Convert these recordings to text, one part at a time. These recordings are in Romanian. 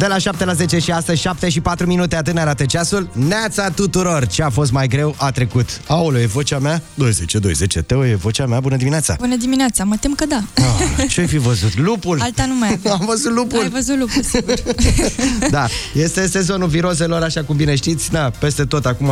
De la 7 la 10 și astăzi 7 și 4 minute atât ne arată ceasul. Neața tuturor! Ce a fost mai greu a trecut. Aoleu, e vocea mea? 20, 20. Teo, e vocea mea? Bună dimineața! Bună dimineața, mă tem că da. Ah, ce-ai fi văzut? Lupul? Alta nu mai avem. Am văzut lupul. Ai văzut lupul, sigur. Da, este sezonul virozelor, așa cum bine știți, da, peste tot acum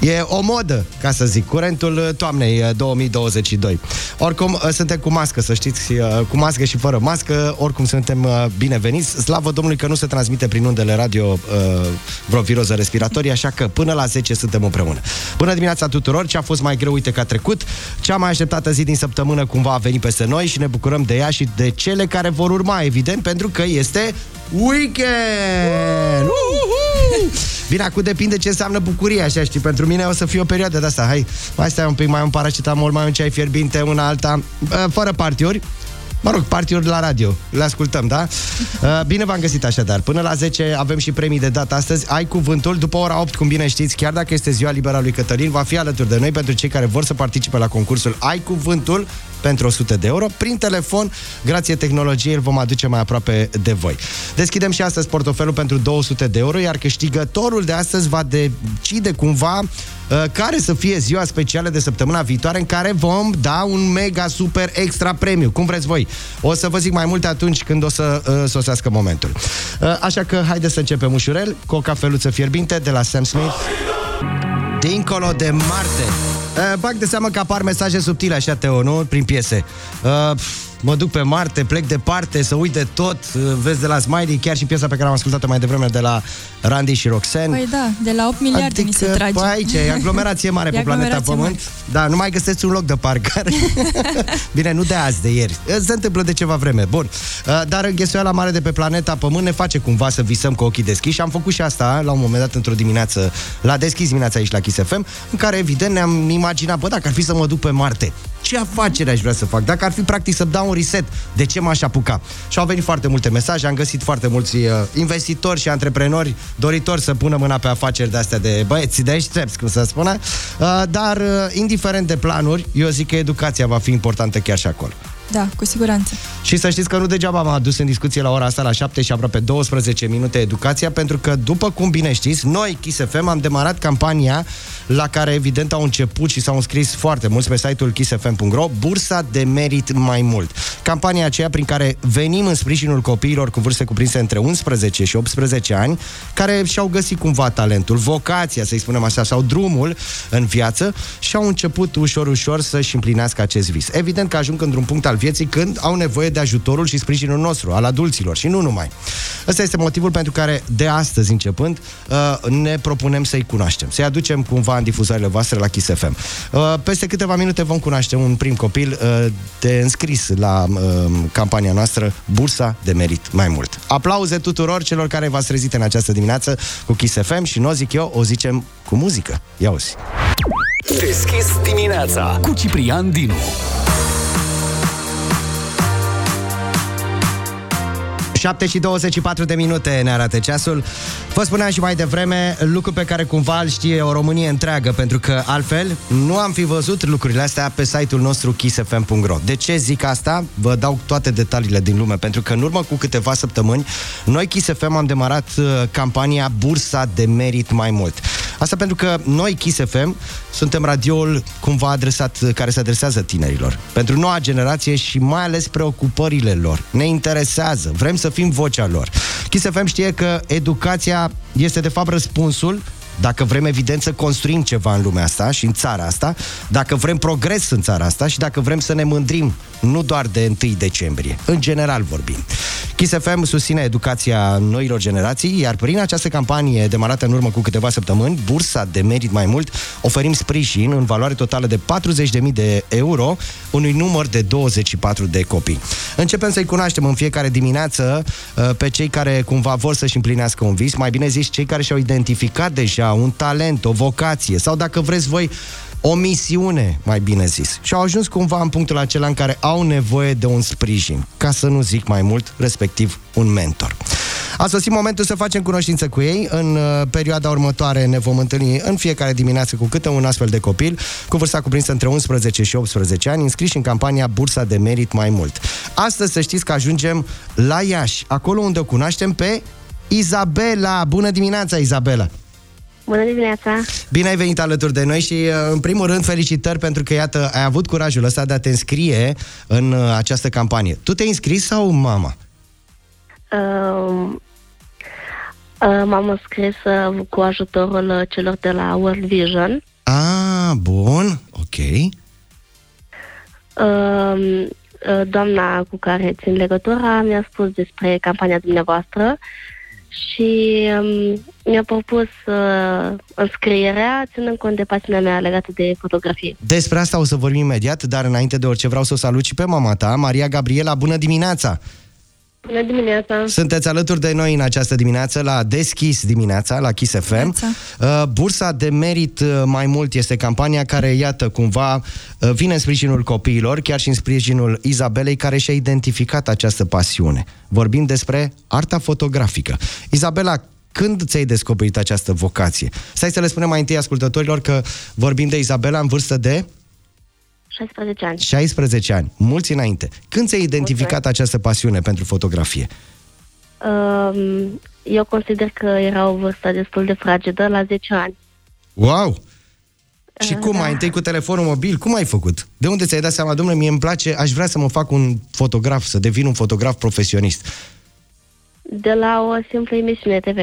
e o modă, ca să zic, curentul toamnei uh, 2022. Oricum, uh, suntem cu mască, să știți, uh, cu mască și fără mască, oricum suntem uh, bineveniți. Slavă Domnului că nu se transmite prin undele radio uh, vreo viroză respiratorie, așa că până la 10 suntem împreună. Bună dimineața tuturor, ce a fost mai greu, uite că a trecut. Cea mai așteptată zi din săptămână cumva a venit peste noi și ne bucurăm de ea și de cele care vor urma, evident, pentru că este weekend! Uhuhu! Bine, acum depinde ce înseamnă bucurie, așa, știi? Pentru mine o să fie o perioadă de asta. Hai, mai stai un pic, mai un paracetamol, mai un ceai fierbinte, una alta, uh, fără partiuri. Mă rog, partiuri la radio. Le ascultăm, da? Uh, Bine v-am găsit așadar. Până la 10 avem și premii de dat astăzi. Ai cuvântul. După ora 8, cum bine știți, chiar dacă este ziua liberă a lui Cătălin, va fi alături de noi pentru cei care vor să participe la concursul Ai cuvântul pentru 100 de euro. Prin telefon, grație tehnologiei, îl vom aduce mai aproape de voi. Deschidem și astăzi portofelul pentru 200 de euro, iar câștigătorul de astăzi va decide cumva uh, care să fie ziua specială de săptămâna viitoare în care vom da un mega super extra premiu. Cum vreți voi? O să vă zic mai multe atunci când o să uh, sosească momentul. Uh, așa că haideți să începem ușurel cu o cafeluță fierbinte de la Sam Smith. Dincolo de Marte. Uh, bag de seamă că apar mesaje subtile așa, Teo, nu? Prin piese. Uh, pf, mă duc pe Marte, plec departe, să uit de tot. Uh, vezi de la Smiley, chiar și piesa pe care am ascultat-o mai devreme de la Randy și Roxanne. Păi da, de la 8 miliarde ni se trage. Păi aici e aglomerație mare E pe planeta aglomerație Pământ. Da, nu mai găsești un loc de parcare. Bine, nu de azi, de ieri. Se întâmplă de ceva vreme. Bun. Uh, Dar înghesuiala mare de pe planeta Pământ ne face cumva să visăm cu ochii deschiși și am făcut și asta la un moment dat într-o dimineață, la deschis dimineața aici la Kiss FM, în care evident ne-am imaginat, bă, dacă ar fi să mă duc pe Marte, ce afacere aș vrea să fac? Dacă ar fi practic să dau un reset, de ce m-aș apuca? Și au venit foarte multe mesaje, am găsit foarte mulți uh, investitori și antreprenori doritori să pună mâna pe afaceri de astea de băieți de ștreps, cum să spune. Uh, dar, uh, indiferent de planuri, eu zic că educația va fi importantă chiar și acolo. Da, cu siguranță. Și să știți că nu degeaba m-am adus în discuție la ora asta, la 7 și aproape 12 minute educația, pentru că, după cum bine știți, noi, Kiss FM, am demarat campania la care, evident, au început și s-au înscris foarte mulți pe site-ul kissfm.ro, Bursa de Merit Mai Mult. Campania aceea prin care venim în sprijinul copiilor cu vârste cuprinse între 11 și 18 ani, care și-au găsit cumva talentul, vocația, să-i spunem așa, sau drumul în viață și au început ușor, ușor să-și împlinească acest vis. Evident că ajung într-un punct al vieții când au nevoie de ajutorul și sprijinul nostru, al adulților și nu numai. Ăsta este motivul pentru care de astăzi începând uh, ne propunem să-i cunoaștem, să-i aducem cumva în difuzările voastre la Kiss FM. Uh, Peste câteva minute vom cunoaște un prim copil uh, de înscris la uh, campania noastră Bursa de Merit Mai Mult. Aplauze tuturor celor care v-ați trezit în această dimineață cu Kiss FM și nu o zic eu, o zicem cu muzică. Ia uzi! Deschis dimineața Cu Ciprian Dinu. 7 și 24 de minute ne arată ceasul. Vă spuneam și mai devreme lucru pe care cumva îl știe o Românie întreagă, pentru că altfel nu am fi văzut lucrurile astea pe site-ul nostru kissfm.ro. De ce zic asta? Vă dau toate detaliile din lume, pentru că în urmă cu câteva săptămâni, noi Kiss FM am demarat uh, campania Bursa de Merit Mai Mult. Asta pentru că noi, Kiss FM, suntem radioul cumva adresat, care se adresează tinerilor. Pentru noua generație și mai ales preocupările lor. Ne interesează, vrem să fim vocea lor. Kiss FM știe că educația este de fapt răspunsul dacă vrem evident să construim ceva în lumea asta și în țara asta, dacă vrem progres în țara asta și dacă vrem să ne mândrim nu doar de 1 decembrie, în general vorbim. Kiss FM susține educația noilor generații, iar prin această campanie demarată în urmă cu câteva săptămâni, Bursa de Merit Mai Mult, oferim sprijin în valoare totală de 40.000 de euro unui număr de 24 de copii. Începem să-i cunoaștem în fiecare dimineață uh, pe cei care cumva vor să-și împlinească un vis, mai bine zis, cei care și-au identificat deja un talent, o vocație sau dacă vreți voi o misiune, mai bine zis. Și au ajuns cumva în punctul acela în care au nevoie de un sprijin, ca să nu zic mai mult, respectiv un mentor. A sosit momentul să facem cunoștință cu ei. În uh, perioada următoare ne vom întâlni în fiecare dimineață cu câte un astfel de copil, cu vârsta cuprinsă între 11 și 18 ani, înscriși în campania Bursa de Merit Mai Mult. Astăzi să știți că ajungem la Iași, acolo unde o cunoaștem pe Izabela. Bună dimineața, Izabela! Bună dimineața! Bine ai venit alături de noi și, uh, în primul rând, felicitări pentru că, iată, ai avut curajul ăsta de a te înscrie în uh, această campanie. Tu te-ai înscris sau mama? Uh, uh, m-am înscris uh, cu ajutorul uh, celor de la World Vision. Ah, bun, ok. Uh, uh, doamna cu care țin legătura mi-a spus despre campania dumneavoastră și um, mi-a propus uh, înscrierea, ținând cont de pasiunea mea legată de fotografie. Despre asta o să vorbim imediat, dar înainte de orice vreau să o salut și pe mama ta, Maria Gabriela. Bună dimineața! Bună dimineața! Sunteți alături de noi în această dimineață la Deschis dimineața, la Kiss FM. Dimineața. Uh, Bursa de merit uh, mai mult este campania care, iată, cumva uh, vine în sprijinul copiilor, chiar și în sprijinul Izabelei, care și-a identificat această pasiune. Vorbim despre arta fotografică. Izabela, când ți-ai descoperit această vocație? Stai să le spunem mai întâi ascultătorilor că vorbim de Izabela în vârstă de 16 ani. 16 ani, mulți înainte. Când ți-ai identificat această pasiune pentru fotografie? Uh, eu consider că era o vârstă destul de fragedă, la 10 ani. Wow! Și Uh, cum, da. mai întâi cu telefonul mobil, cum ai făcut? De unde ți-ai dat seama, domnule, mie îmi place, aș vrea să mă fac un fotograf, să devin un fotograf profesionist. De la o simplă emisiune TV.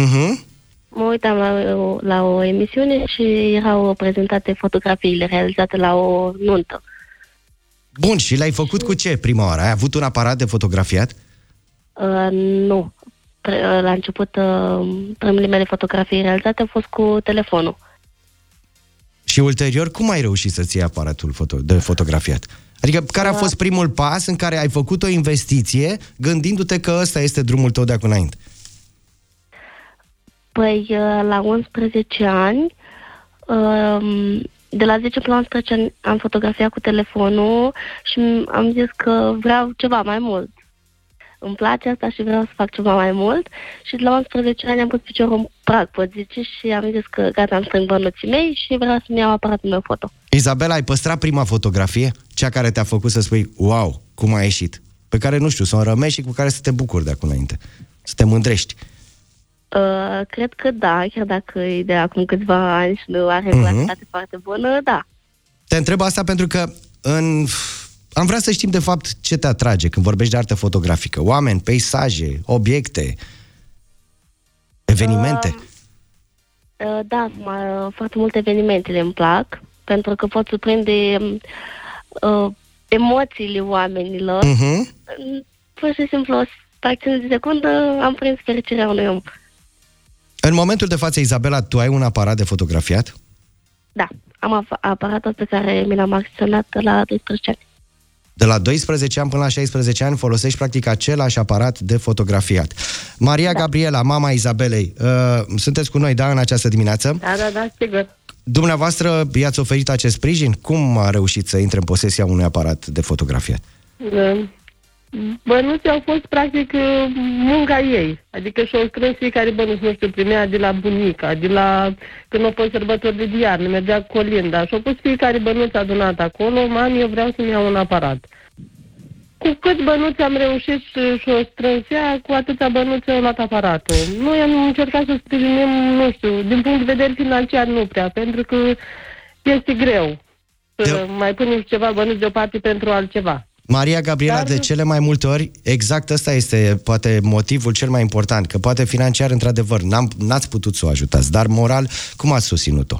Uh-huh. Mă uitam la, o- la o emisiune și erau prezentate fotografiile realizate la o nuntă. Bun, și l-ai făcut cu ce prima oară? Ai avut un aparat de fotografiat? Uh, nu. Pre- La început, uh, primele mele fotografii realizate au fost cu telefonul. Și ulterior, cum ai reușit să-ți iei aparatul foto- de fotografiat? Adică, care a fost primul pas în care ai făcut o investiție gândindu-te că ăsta este drumul tău de acum înainte? Păi, uh, la 11 ani, um, de la 10 până la 11 ani am fotografiat cu telefonul și am zis că vreau ceva mai mult. Îmi place asta și vreau să fac ceva mai mult și de la 11 ani am pus piciorul în prag, pot zice, și am zis că gata, am strâng bănuții mei și vreau să-mi iau aparatul meu foto. Izabela, ai păstrat prima fotografie? Cea care te-a făcut să spui, wow, cum a ieșit? Pe care, nu știu, să o rămești și cu care să te bucuri de acum înainte. Să te mândrești. Uh, cred că da, chiar dacă e de acum câțiva ani și nu are uh-huh. calitate foarte bună, da. Te întreb asta pentru că în... am vrea să știm de fapt ce te atrage când vorbești de artă fotografică. Oameni, peisaje, obiecte, evenimente. Uh, da, mă, foarte multe evenimentele îmi plac, pentru că pot surprinde uh, emoțiile oamenilor. Mm. Uh-huh. Pur și simplu, o fracțiune de secundă, am prins fericirea unui om. În momentul de față, Izabela, tu ai un aparat de fotografiat? Da, am ap- aparatul pe care mi l-am acționat la 12 ani. De la 12 ani până la 16 ani folosești practic același aparat de fotografiat. Maria da. Gabriela, mama Izabelei, uh, sunteți cu noi, da, în această dimineață? Da, da, da, sigur. Dumneavoastră i-ați oferit acest sprijin? Cum a reușit să intre în posesia unui aparat de fotografiat? Bănuții au fost practic munca ei. Adică și-au strâns fiecare bănuț, nu știu, primea de la bunica, de la când au fost sărbători de iarnă, mergea cu Colinda și-au pus fiecare bănuț adunat acolo, mami, eu vreau să-mi iau un aparat. Cu cât bănuți am reușit și, și o strânsea, cu atâția bănuți au luat aparatul. Noi am încercat să sprijinim, nu știu, din punct de vedere financiar nu prea, pentru că este greu să De- mai punem ceva bănuți deoparte pentru altceva. Maria Gabriela, Dar- de cele mai multe ori, exact ăsta este poate motivul cel mai important, că poate financiar, într-adevăr, n-am, n-ați putut să o ajutați, dar moral, cum ați susținut-o?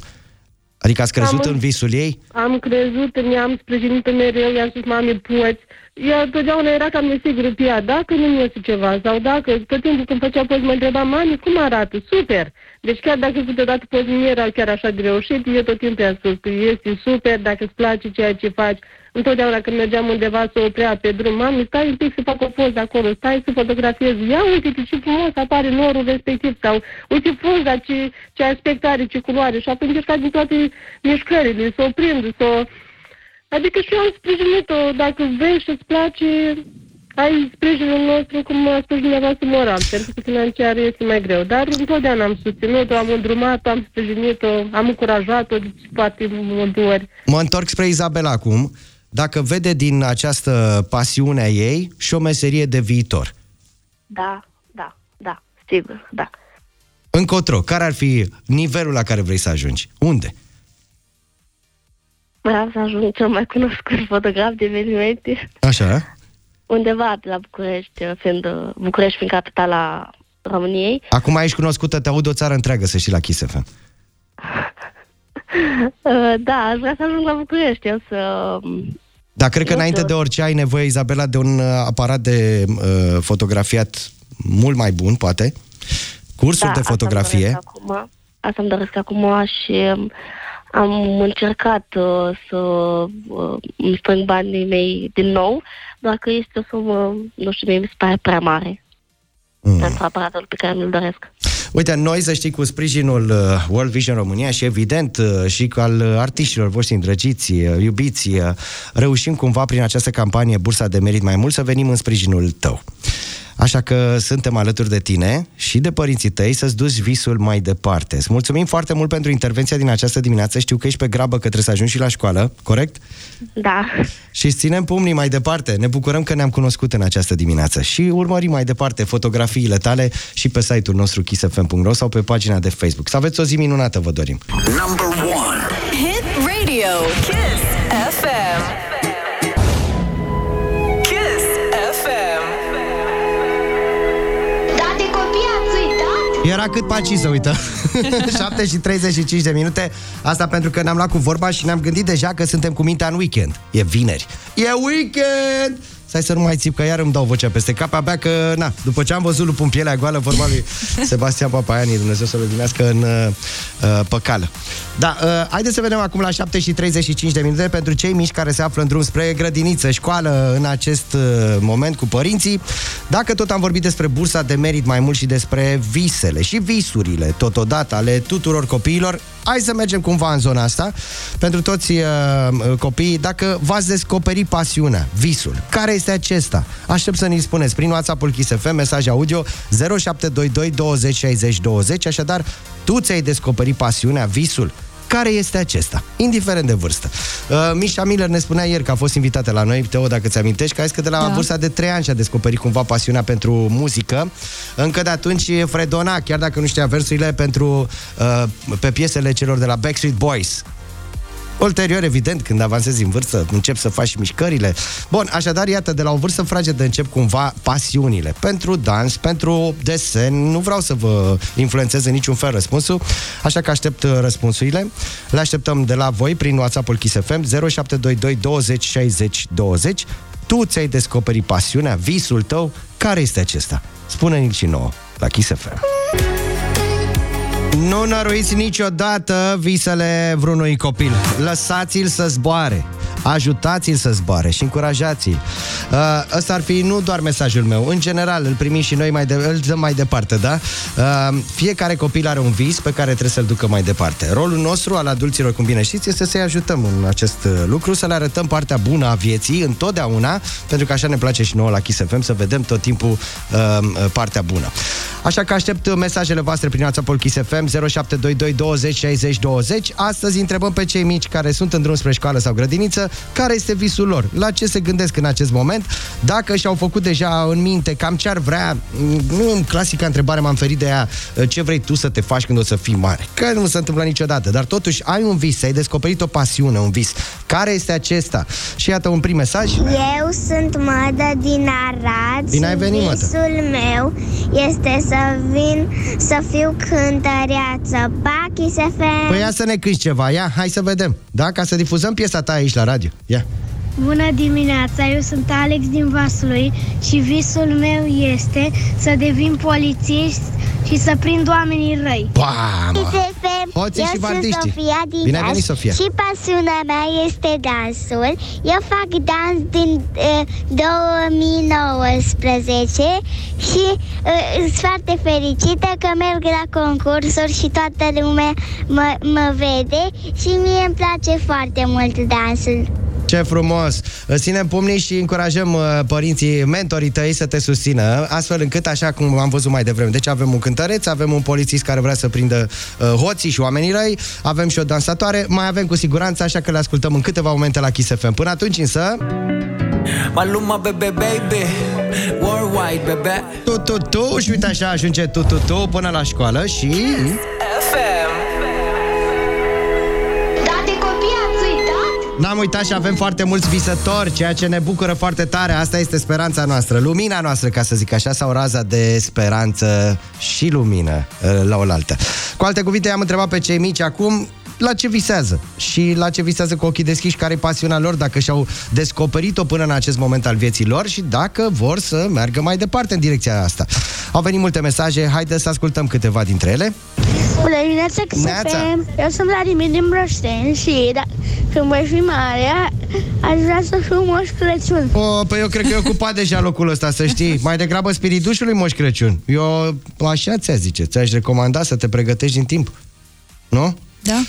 Adică ați crezut Am- în visul ei? Am crezut în ea, am sprijinit mereu, i-am spus, mami, poți. Ea totdeauna era cam nesigură pe ea, dacă nu iese ceva, sau dacă, tot timpul când făcea poze, mă întreba, mami, cum arată? Super! Deci chiar dacă câteodată poze nu era chiar așa de reușit, eu tot timpul i-am spus că este super, dacă îți place ceea ce faci. Întotdeauna când mergeam undeva să oprea pe drum, mami, stai un pic să fac o poză acolo, stai să fotografiez. Ia uite ce frumos apare norul respectiv sau uite frunza, ce, ce aspect are, ce culoare. Și apoi încercat din toate mișcările, să o prind, să o... Adică și eu am sprijinit-o, dacă vrei și îți place, ai sprijinul nostru cum a spus dumneavoastră moral, pentru că financiar este mai greu. Dar întotdeauna am susținut-o, am îndrumat-o, am sprijinit-o, am încurajat-o de poate multe ori. Mă întorc spre Izabela acum. Dacă vede din această pasiune a ei și o meserie de viitor. Da, da, da, sigur, da. Încotro, care ar fi nivelul la care vrei să ajungi? Unde? Vreau să ajung cel mai cunoscut fotograf de evenimente Așa? undeva pe la București, fiind uh, București fiind capitala României. Acum ești cunoscută, te aud o țară întreagă să știi la Kiss FM. Uh, Da, aș vrea să ajung la București, eu să... Dar cred că Nu înainte știu. de orice ai nevoie, Izabela, de un uh, aparat de uh, fotografiat mult mai bun, poate. Cursuri da, de fotografie. Asta îmi doresc acum, asta îmi doresc acum și um, am încercat uh, să uh, îmi strâng banii mei din nou, doar că este o sumă, nu știu, mie mi se pare prea mare Mm. pentru aparatul pe care mi-l doresc. Uite, noi, să știi, cu sprijinul uh, World Vision România și, evident, uh, și cu al uh, artiștilor voștri îndrăgiți, uh, iubiți, uh, reușim cumva prin această campanie Bursa de Merit mai mult să venim în sprijinul tău. Așa că suntem alături de tine și de părinții tăi să-ți duci visul mai departe. Îți mulțumim foarte mult pentru intervenția din această dimineață. Știu că ești pe grabă că trebuie să ajungi și la școală, corect? Da, Și îți ținem pumnii mai departe. Ne bucurăm că ne-am cunoscut în această dimineață. Și urmărim mai departe fotografiile tale și pe site-ul nostru kissfm.ro sau pe pagina de Facebook. Să aveți o zi minunată, vă dorim! Number one. Hit radio. Kiss Era cât paci să uită. 7 și 35 de minute. Asta pentru că ne-am luat cu vorba și ne-am gândit deja că suntem cu mintea în weekend. E vineri. E weekend! Stai să nu mai țip, că iar îmi dau vocea peste cap, abia că, na, după ce am văzut lupul în pielea goală, vorba lui Sebastian Papaiani, Dumnezeu să-l odinească în uh, uh, păcală. Da, uh, haideți să vedem acum la 7 și 35 de minute pentru cei mici care se află în drum spre grădiniță, școală, în acest uh, moment cu părinții. Dacă tot am vorbit despre bursa de merit mai mult și despre visele și visurile, totodată, ale tuturor copiilor, hai să mergem cumva în zona asta. Pentru toți uh, copiii, dacă v-ați descoperit pasiunea, visul, care este acesta? Aștept să ne spuneți prin WhatsApp-ul Kiss FM, mesaj audio 0722 20 60 20, așadar, tu ți-ai descoperit pasiunea, visul, care este acesta, indiferent de vârstă. Uh, Mișa Miller ne spunea ieri că a fost invitată la noi, Teo, dacă ți amintești, că a zis că de la Da. vârsta de 3 ani și-a descoperit cumva pasiunea pentru muzică. Încă de atunci fredona, chiar dacă nu știa versurile, pentru, uh, pe piesele celor de la Backstreet Boys. Ulterior, evident, când avansezi în vârstă, încep să faci mișcările. Bun, așadar, iată, de la o vârstă fragedă încep cumva pasiunile. Pentru dans, pentru desen, nu vreau să vă influențez în niciun fel răspunsul, așa că aștept uh, răspunsurile. Le așteptăm de la voi prin WhatsApp-ul Kiss FM 0722 20 60 20. Tu ți-ai descoperit pasiunea, visul tău, care este acesta? Spune-ne și nouă la Kiss FM. Nu năruiți niciodată visele vreunui copil. Lăsați-l să zboare. Ajutați-l să zboare și încurajați-l. Uh, ăsta ar fi nu doar mesajul meu. În general, îl primim și noi mai de, îl dăm mai departe, da? Uh, fiecare copil are un vis pe care trebuie să-l ducă mai departe. Rolul nostru al adulților, cum bine știți, este să-i ajutăm în acest uh, lucru, să le arătăm partea bună a vieții întotdeauna, pentru că așa ne place și nouă la Kiss FM să vedem tot timpul uh, partea bună. Așa că aștept mesajele voastre prin WhatsApp-ul Kiss FM 0722 20 60 20. Astăzi întrebăm pe cei mici care sunt în drum spre școală sau grădiniță care este visul lor, la ce se gândesc în acest moment, dacă și-au făcut deja în minte cam ce ar vrea, nu în clasica întrebare m-am ferit de ea, ce vrei tu să te faci când o să fii mare, că nu se întâmplă niciodată, dar totuși ai un vis, ai descoperit o pasiune, un vis. Care este acesta? Și iată un prim mesaj. Eu sunt Mădă din Arad Bine ai și venit, Mădă. visul meu este să vin să fiu cântăreață. Pachi să fie... Păi ia să ne câști ceva, ia, hai să vedem. Da? Ca să difuzăm piesa ta aici la radio. Ia. Bună dimineața, eu sunt Alex din Vaslui și visul meu este să devin polițist și să prind oamenii răi. Bam! Hoții eu și sunt vardiștii. Sofia din Bine ai Iași venit, Sofia. Și pasiunea mea este dansul. Eu fac dans din uh, 2019 și uh, sunt foarte fericită că merg la concursuri și toată lumea mă, mă vede și mie îmi place foarte mult dansul. Ce frumos! Ținem pumnii și încurajăm uh, părinții, mentorii tăi să te susțină, astfel încât, așa cum am văzut mai devreme, deci avem un cântăreț, avem un polițist care vrea să prindă uh, hoții și oamenii răi, avem și o dansatoare, mai avem cu siguranță, așa că le ascultăm în câteva momente la Kiss FM. Până atunci însă... Maluma, bebe, baby Worldwide, bebe Tu, tu, tu și uite așa ajunge tu, tu, tu până la școală și... FM. N-am uitat și avem foarte mulți visători, ceea ce ne bucură foarte tare. Asta este speranța noastră, lumina noastră, ca să zic așa, sau raza de speranță și lumină uh, la oaltă. Cu alte cuvinte, am întrebat pe cei mici acum la ce visează și la ce visează cu ochii deschiși, care e pasiunea lor, dacă și-au descoperit-o până în acest moment al vieții lor și dacă vor să meargă mai departe în direcția asta. Au venit multe mesaje, haide să ascultăm câteva dintre ele. Bună dimineața, Neața. XFM! Eu sunt Vladimir din Brășteni și da, când voi fi mare, aș vrea să fiu moș Crăciun. O, păi eu cred că e ocupat deja locul ăsta, să știi. Mai degrabă spiritușului Moș Crăciun. Eu așa ți-a zice, ți-aș recomanda să te pregătești din timp. Nu? Da?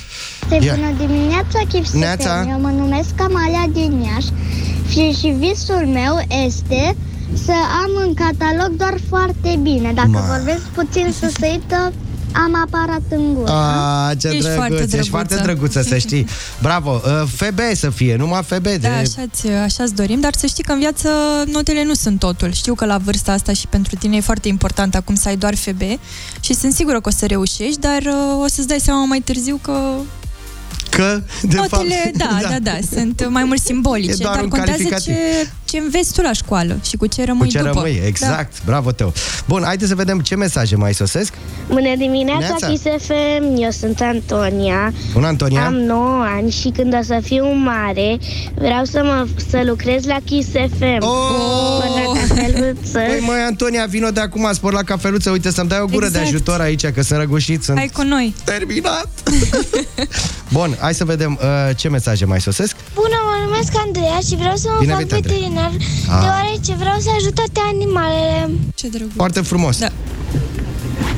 De Ia. bună dimineața, XFM! Neața. Eu mă numesc Amalia din Iași și, și visul meu este să am în catalog doar foarte bine. Dacă Ma. vorbesc puțin susuită, am aparat în gură. A, ce Ești drăguț, foarte ești drăguță. foarte drăguță, să știi. Bravo, uh, FB să fie, numai FB. De... Da, așa-ți, așa-ți dorim, dar să știi că în viață notele nu sunt totul. Știu că la vârsta asta și pentru tine e foarte important acum să ai doar FB și sunt sigură că o să reușești, dar uh, o să-ți dai seama mai târziu că Că, de notele, fapt, da, da, da, sunt mai mult simbolice, E doar dar un contează calificativ. ce, ce înveți tu la școală și cu ce Cu rămâi ce după. rămâi, exact. Da. Bravo, Teo. Bun, haideți să vedem ce mesaje mai sosesc. Bună dimineața, Neața. Kiss FM! Eu sunt Antonia. Bună, Antonia. Am 9 ani și când o să fiu mare, vreau să mă să lucrez la Kiss FM. Oh! Până la cafeluță. Păi, măi, Antonia, vino de acum, spor la cafeluță. Uite, să-mi dai o gură de Exact. ajutor aici, că sunt răgușit, sunt Hai cu noi. terminat. Bun, hai să vedem uh, ce mesaje mai sosesc. Bună, mă numesc Andreea și vreau să mă Bine fac venit, Andreea. veterinar, Ah. deoarece vreau să ajut toate animalele. Ce drăguț. Foarte frumos. Da.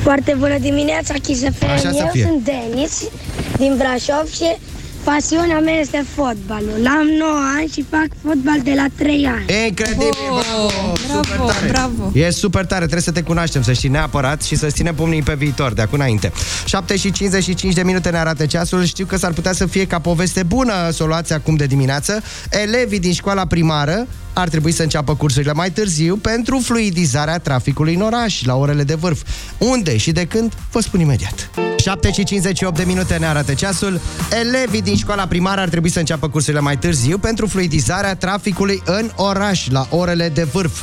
Foarte bună dimineața, Kiss FM. Așa să Eu fie. sunt Denis din Brașov și pasiunea mea este fotbalul. Am 9 ani și fac fotbal de la 3 ani. Incredibil, bravo, bravo, super tare. bravo. E super tare, trebuie să te cunoaștem, să știi neapărat și să ținem pumnii pe viitor, de acum înainte. 7 și 55 de minute ne arată ceasul, știu că s-ar putea să fie ca poveste bună să o luați acum de dimineață. Elevii din școala primară ar trebui să înceapă cursurile mai târziu pentru fluidizarea traficului în oraș, la orele de vârf. Unde și de când, vă spun imediat. 7 și 58 de minute ne arată ceasul. Elevii din școala primară ar trebui să înceapă cursurile mai târziu pentru fluidizarea traficului în oraș, la orele de vârf.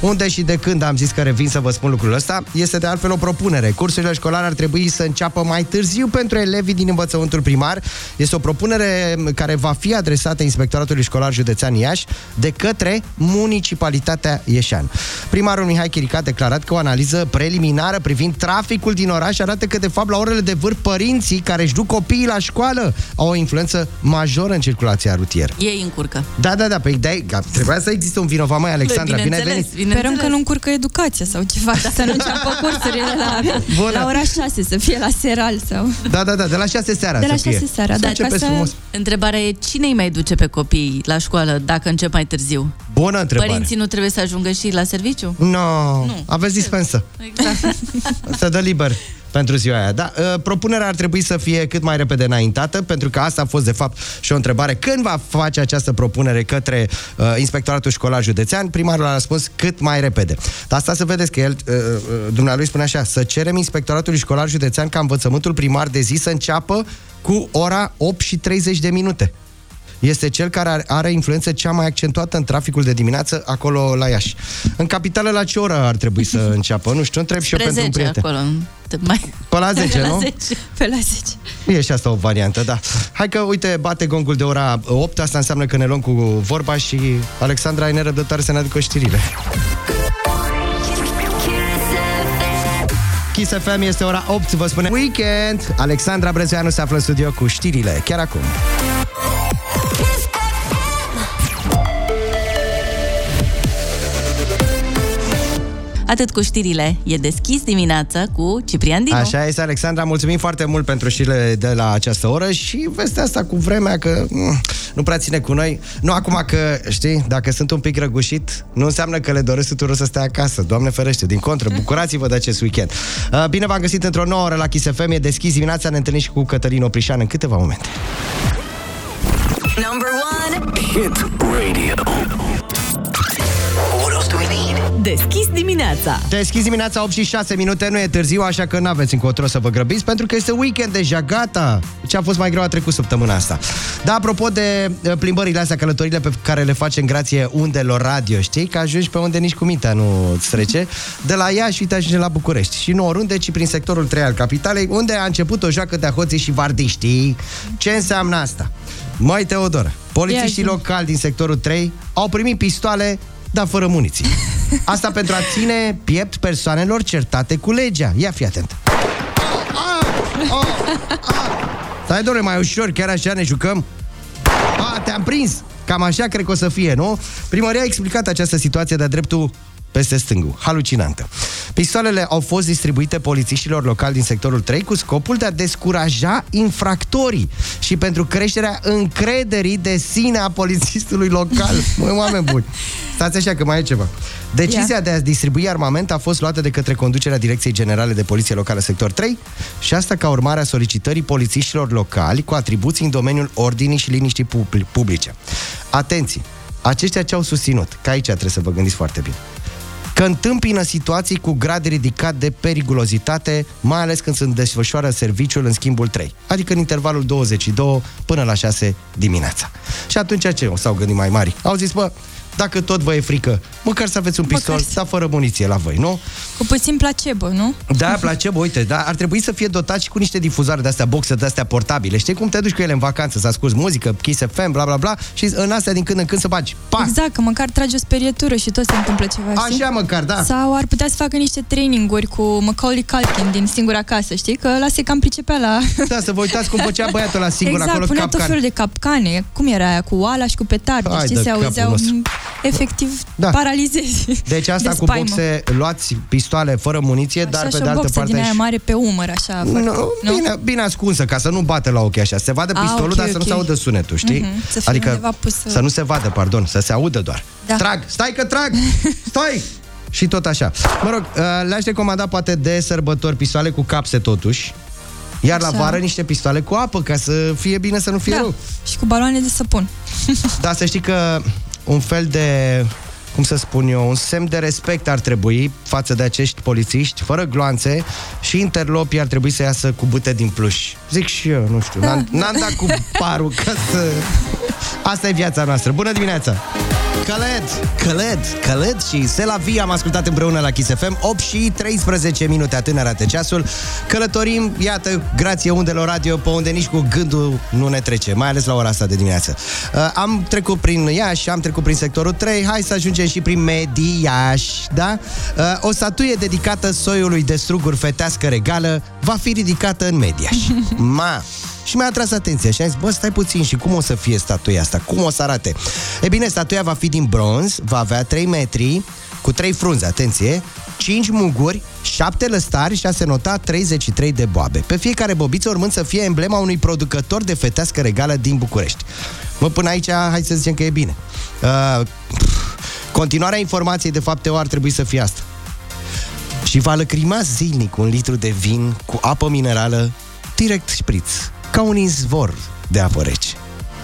Unde și de când am zis că revin să vă spun lucrul ăsta, este de altfel o propunere. Cursurile școlare ar trebui să înceapă mai târziu pentru elevii din învățământul primar. Este o propunere care va fi adresată Inspectoratului Școlar Județean Iași de către Municipalitatea Ieșean. Primarul Mihai Chirica a declarat că o analiză preliminară privind traficul din oraș arată că, de fapt, la orele de vârf, părinții care își duc copiii la școală au o influență majoră în circulația rutieră. Ei încurcă. Da, da, da, păi de trebuia să existe un vinovat, mai Alexandra, bine ai venit. Sperăm că nu încurcă educația sau ceva, să nu înceapă cursurile la, Bună. la oraș 6, să fie la seral sau... Da, da, da, de la 6 seara De la să fie. 6 seara, Să da, începeți ca să- frumos. Întrebarea e cine îi mai duce pe copii la școală dacă încep mai târziu? Bună întrebare. Părinții nu trebuie să ajungă și la serviciu? No, nu. aveți dispensă. Exact. Să dă liber pentru ziua aia. Da, uh, propunerea ar trebui să fie cât mai repede înaintată, pentru că asta a fost, de fapt, și o întrebare. Când va face această propunere către uh, Inspectoratul Școlar Județean? Primarul a răspuns cât mai repede. Dar asta să vedeți că el, uh, uh, dumnealui spune așa, să cerem Inspectoratului Școlar Județean ca învățământul primar de zi să înceapă cu ora 8 și 30 de minute. Este cel care are, are influență cea mai accentuată în traficul de dimineață acolo la Iași. În capitală la ce oră ar trebui să înceapă? Nu știu, întreb și eu Spre pentru un 10 prieten. acolo. Te Mai... Pe la 10, la nu? 10. Pe la 10. E și asta o variantă, da. Hai că, uite, bate gongul de ora 8, asta înseamnă că ne luăm cu vorba și Alexandra e nerăbdătoare să ne aducă știrile. Kiss FM este ora 8, vă spune Weekend! Alexandra Brezeanu se află în studio cu știrile, chiar acum. Atât cu știrile. E deschis dimineața cu Ciprian Dinu. Așa este, Alexandra, mulțumim foarte mult pentru știrile de la această oră și vestea asta cu vremea că mm, nu prea ține cu noi. Nu acum că, știi, dacă sunt un pic răgușit, nu înseamnă că le doresc tuturor să stea acasă. Doamne ferește, din contră, bucurați-vă de acest weekend. Uh, Bine v-am găsit într-o nouă oră la Kiss FM, e deschis dimineața, ne întâlnim și cu Cătălin Oprișan în câteva momente. Number one. Hit Radio. Deschis dimineața. Deschis dimineața 8 și 6 minute, nu e târziu, așa că n-aveți încotro să vă grăbiți, pentru că este weekend deja, gata. Ce a fost mai greu a trecut săptămâna asta. Da, apropo de uh, plimbările astea, călătorile pe care le facem grație undelor radio, știi? Că ajungi pe unde nici cu mintea nu îți trece. De la Iași, uite, ajunge la București. Și nu oriunde, ci prin sectorul 3 al capitalei, unde a început o joacă de hoții și vardiștii. Ce înseamnă asta? Mai Teodor, polițiștii Ia zi. locali din sectorul 3 au primit pistoale, dar fără muniții. Asta pentru a ține piept persoanelor certate cu legea. Ia fi atent. Stai, domnule, mai ușor, chiar așa ne jucăm? A, te-am prins! Cam așa cred că o să fie, nu? Primăria a explicat această situație de-a dreptul peste stângul. Halucinantă. Pistoalele au fost distribuite polițiștilor locali din sectorul 3 cu scopul de a descuraja infractorii și pentru creșterea încrederii de sine a polițistului local. Măi, oameni buni! Stați așa că mai e ceva. Decizia de a distribui armament a fost luată de către conducerea Direcției Generale de Poliție Locală Sector 3 și asta ca urmare a solicitării polițiștilor locali cu atribuții în domeniul ordinii și liniștii publi- publice. Atenție! Aceștia ce au susținut, că aici trebuie să vă gândiți foarte bine că întâmpină situații cu grad ridicat de periculozitate, mai ales când se desfășoară serviciul în schimbul 3, adică în intervalul 22 până la 6 dimineața. Și atunci ce s-au gândit mai mari? Au zis, bă, dacă tot vă e frică, măcar să aveți un pistol, Măcar să- dar fără muniție la voi, nu? Cu puțin placebo, nu? Da, placebo, uite, da, ar trebui să fie dotat și cu niște difuzoare de-astea, boxe de-astea portabile. Știi cum te duci cu ele în vacanță, să asculti muzică, Kiss FM, bla bla bla, și în astea din când în când să bagi, pa! Exact, că măcar tragi o sperietură și tot se întâmplă ceva, știi? Așa măcar, da. Sau ar putea să facă niște traininguri cu Macaulay Culkin din Singura Casă, știi? Că ăla se cam pricepea la... Da, să vă uitați cum făcea băiatul la singur exact, acolo punea tot capcan. felul de capcane. Cum era aia? Cu oala și cu petarde, Hai știi? de Se capul auzeau nostru. M, efectiv Da. paralizezi. Deci asta de cu spaimă. boxe, luați pistoale fără muniție, Așa dar și pe o de altă boxă parte... din aia și- mare pe umăr, așa. foarte- Nu, bine, bine ascunsă, ca să nu bată la ochi așa. Se vadă Ah, pistolul, ok, dar să nu ok. se audă sunetul, știi? Mhm, să fie undeva pus, uh, să nu se vadă, pardon, să se audă doar. Da. Trag, stai că trag! Stai! Și tot așa. Mă rog, uh, le-aș recomanda poate de sărbători pistoale cu capse totuși. Iar la Așa. vară niște pistoale cu apă, ca să fie bine, să nu fie Da, rău. și cu baloane de săpun. Dar să știi că un fel de cum să spun eu, un semn de respect ar trebui față de acești polițiști, fără gloanțe și interlopii ar trebui să iasă cu bute din pluș. Zic și eu, nu știu, n-am, n-am dat cu parul ca să... Asta e viața noastră. Bună dimineața! Khaled, Khaled, Khaled și Sela Via am ascultat împreună la Kiss FM 8 și 13 minute atât ne arată ceasul Călătorim, iată, grație undelor radio Pe unde nici cu gândul nu ne trece Mai ales la ora asta de dimineață uh, Am trecut prin Iași, am trecut prin sectorul 3 Hai să ajungem și prin Mediaș Da? Uh, o statuie dedicată soiului de struguri fetească regală Va fi ridicată în Mediaș Ma, și mi-a atras atenția și am zis, bă, stai puțin, și cum o să fie statuia asta? Cum o să arate? E bine, statuia va fi din bronz, va avea 3 metri, cu 3 frunze, atenție, 5 muguri, 7 lăstari și a se nota 33 de boabe. Pe fiecare bobiță urmând să fie emblema unui producător de fetească regală din București. Mă, până aici, hai să zicem că e bine. Uh, continuarea informației, de fapt, ar trebui să fie asta. Și va lăcrima zilnic un litru de vin cu apă minerală direct șpriț, ca un izvor de apă rece.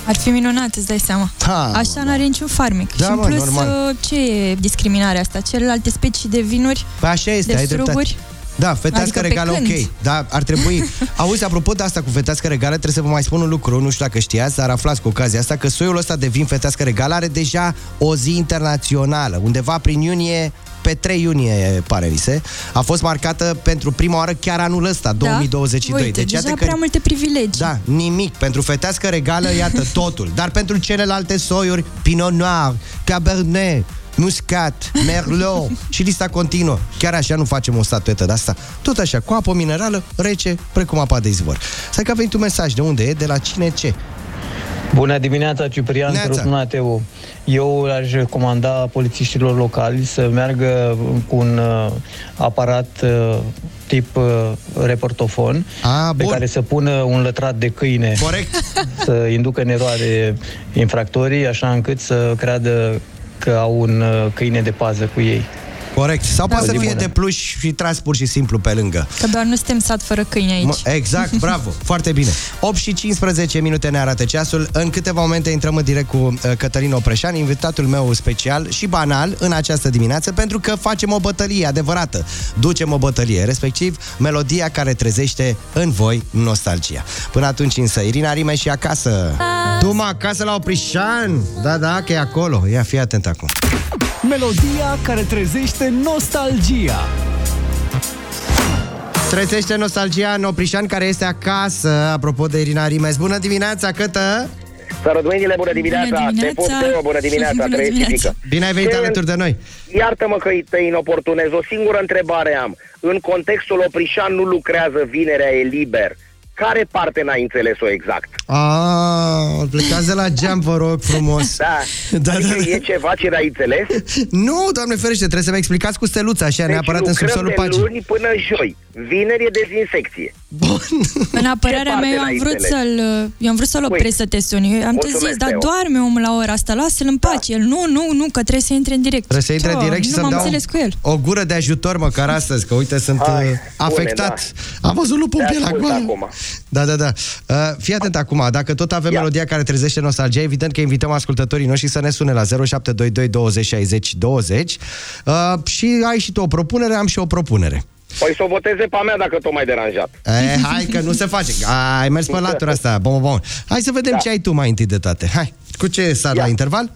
Ar fi minunat, îți dai seama. Ha, Așa n-are niciun farmec. Da, și în mă, plus, normal. uh, ce e discriminarea asta? Celelalte specii de vinuri, Păi așa este, de ai dreptate. Struguri? Da, fetească Adică pe regală, când? ok. Da, ar trebui... Auzi, apropo de asta cu fetească regală, trebuie să vă mai spun un lucru, nu știu dacă știați, dar aflați cu ocazia asta că soiul ăsta de vin fetească regală are deja o zi internațională, undeva prin iunie pe 3 iunie, pare mi se, a fost marcată pentru prima oară chiar anul ăsta, 2022. Da? Uite, deci, deja iată că prea multe privilegii. Da, nimic. Pentru fetească regală, iată, totul. Dar pentru celelalte soiuri, Pinot Noir, Cabernet, Muscat, Merlot și lista continuă. Chiar așa nu facem o statuetă de asta. Tot așa, cu apă minerală, rece, precum apa de izvor. Să că a venit un mesaj de unde e, de la cine ce. Bună dimineața, Ciprian Neața. Răsunateu. Eu aș recomanda polițiștilor locali să meargă cu un uh, aparat uh, tip uh, reportofon A, pe bun. care să pună un lătrat de câine Corect. să inducă în eroare infractorii, așa încât să creadă că au un uh, câine de pază cu ei. Corect. Sau poate să Zi fie bună. de pluș și tras pur și simplu pe lângă. Că doar nu suntem sat fără câini aici. Mă, Exact, bravo, foarte bine. 8 și 15 minute ne arată ceasul. În câteva momente intrăm în direct cu uh, Cătălin Opreșan, invitatul meu special și banal în această dimineață, pentru că facem o bătălie adevărată. Ducem o bătălie, respectiv melodia care trezește în voi nostalgia. Până atunci însă, Irina Rime și acasă. Tu mă acasă la Oprișan? Da, da, că e acolo. Ia, fii atent acum. Melodia care trezește nostalgia. Trezește nostalgia în Oprișan care este acasă, apropo de Irina Rimes. Bună dimineața, Cătă! Salut, mâinile, bună dimineața! Bună dimineața! Te pup, Teo, bună dimineața! Bună Trăiești dimineața! fică. Bine ai venit Ce- alături de noi! Iartă-mă că te inoportunez. O singură întrebare am. În contextul Oprișan nu lucrează vinerea, e liber. Care parte n-ai înțeles-o exact? A, plecați de la geam, vă rog frumos. Da. Da, adică da, da. e ceva ce n-ai înțeles? Nu, doamne ferește, trebuie să-mi explicați cu steluța, așa, neapărat în Deci lucrăm subsolul de paginii. luni până joi. Vineri e dezinsecție. Bun. În apărarea parte mea, eu n-ai am vrut înțeles? să-l, eu am vrut să-l Ui. opresc să te suni. Eu Am te Mulțumesc, zis, dar Teo. doarme omul la ora asta, lasă-l în pace. El, nu, nu, nu, că trebuie să intre în direct. Trebuie să intre Ce, direct și nu să-mi m-am dau înțeles cu el. o gură de ajutor măcar astăzi, că uite, sunt Hai, uh, bune, afectat. Am văzut lupul Te pe la ascult goală. acum. Da, da, da. Uh, fii atent acum, dacă tot avem Ia. melodia care trezește nostalgia, evident că invităm ascultătorii noștri să ne sune la 0722 20 60 20 uh, și ai și tu o propunere, am și o propunere. Păi să o voteze pe a mea dacă tot mai deranjat. E, hai că nu se face. Ai mers pe latura asta. Bun, bun. Hai să vedem Da. ce ai tu mai întâi de toate. Hai. Cu ce sar Ia. la interval?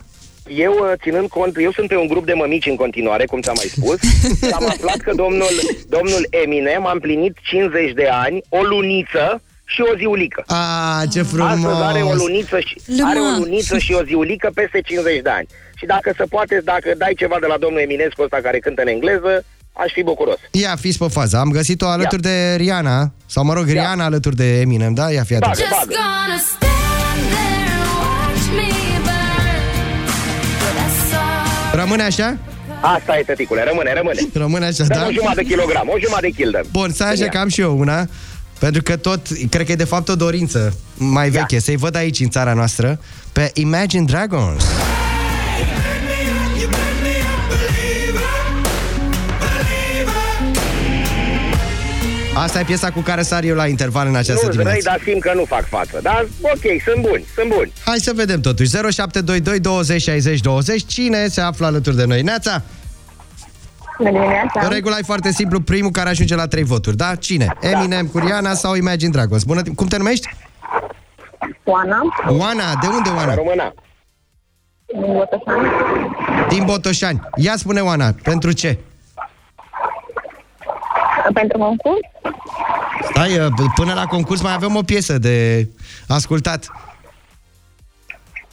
Eu, uh, ținând cont, eu sunt pe un grup de mămici în continuare, cum ți-am mai spus, și am aflat că domnul, domnul Eminem a împlinit 50 de ani, o luniță și o ziulică. A, ce frumos. Astăzi are o luniță și, Luma. are o luniță și o ziulică peste 50 de ani. Și dacă se poate, dacă dai ceva de la domnul Eminescu ăsta care cântă în engleză, aș fi bucuros. Ia, fiți pe fază. Am găsit-o alături de Rihanna, sau mă rog, Rihanna alături de Eminem, da? Ia, fii atent. Bagă, bagă. Rămâne așa? Asta e, tăticule, rămâne, rămâne. Rămâne așa, Dăm da? o jumătate de kilogram, o jumătate de kil dăm. Bun, stai așa Ia. că am și eu una. Pentru că tot, cred că e de fapt o dorință mai veche, să-i văd aici în țara noastră, pe Imagine Dragons. Asta e piesa cu care sar eu la interval în această Nu-ți răi, dimineață. dar simt că nu fac față. Dar ok, sunt buni, sunt buni. Hai să vedem totuși. 0722 20 60 20. Cine se află alături de noi? Neața! Bună dimineața! Regula e foarte simplu. Primul care ajunge la 3 voturi, da? Cine? Eminem, Curiana sau Imagine Dragons? Bună, cum te numești? Oana, Oana. De unde, Oana? Româna. din Botoșani. Din Botoșani. Ia spune, Oana, pentru ce? Pentru concurs, Stai, uh, până la concurs mai avem o piesă de ascultat.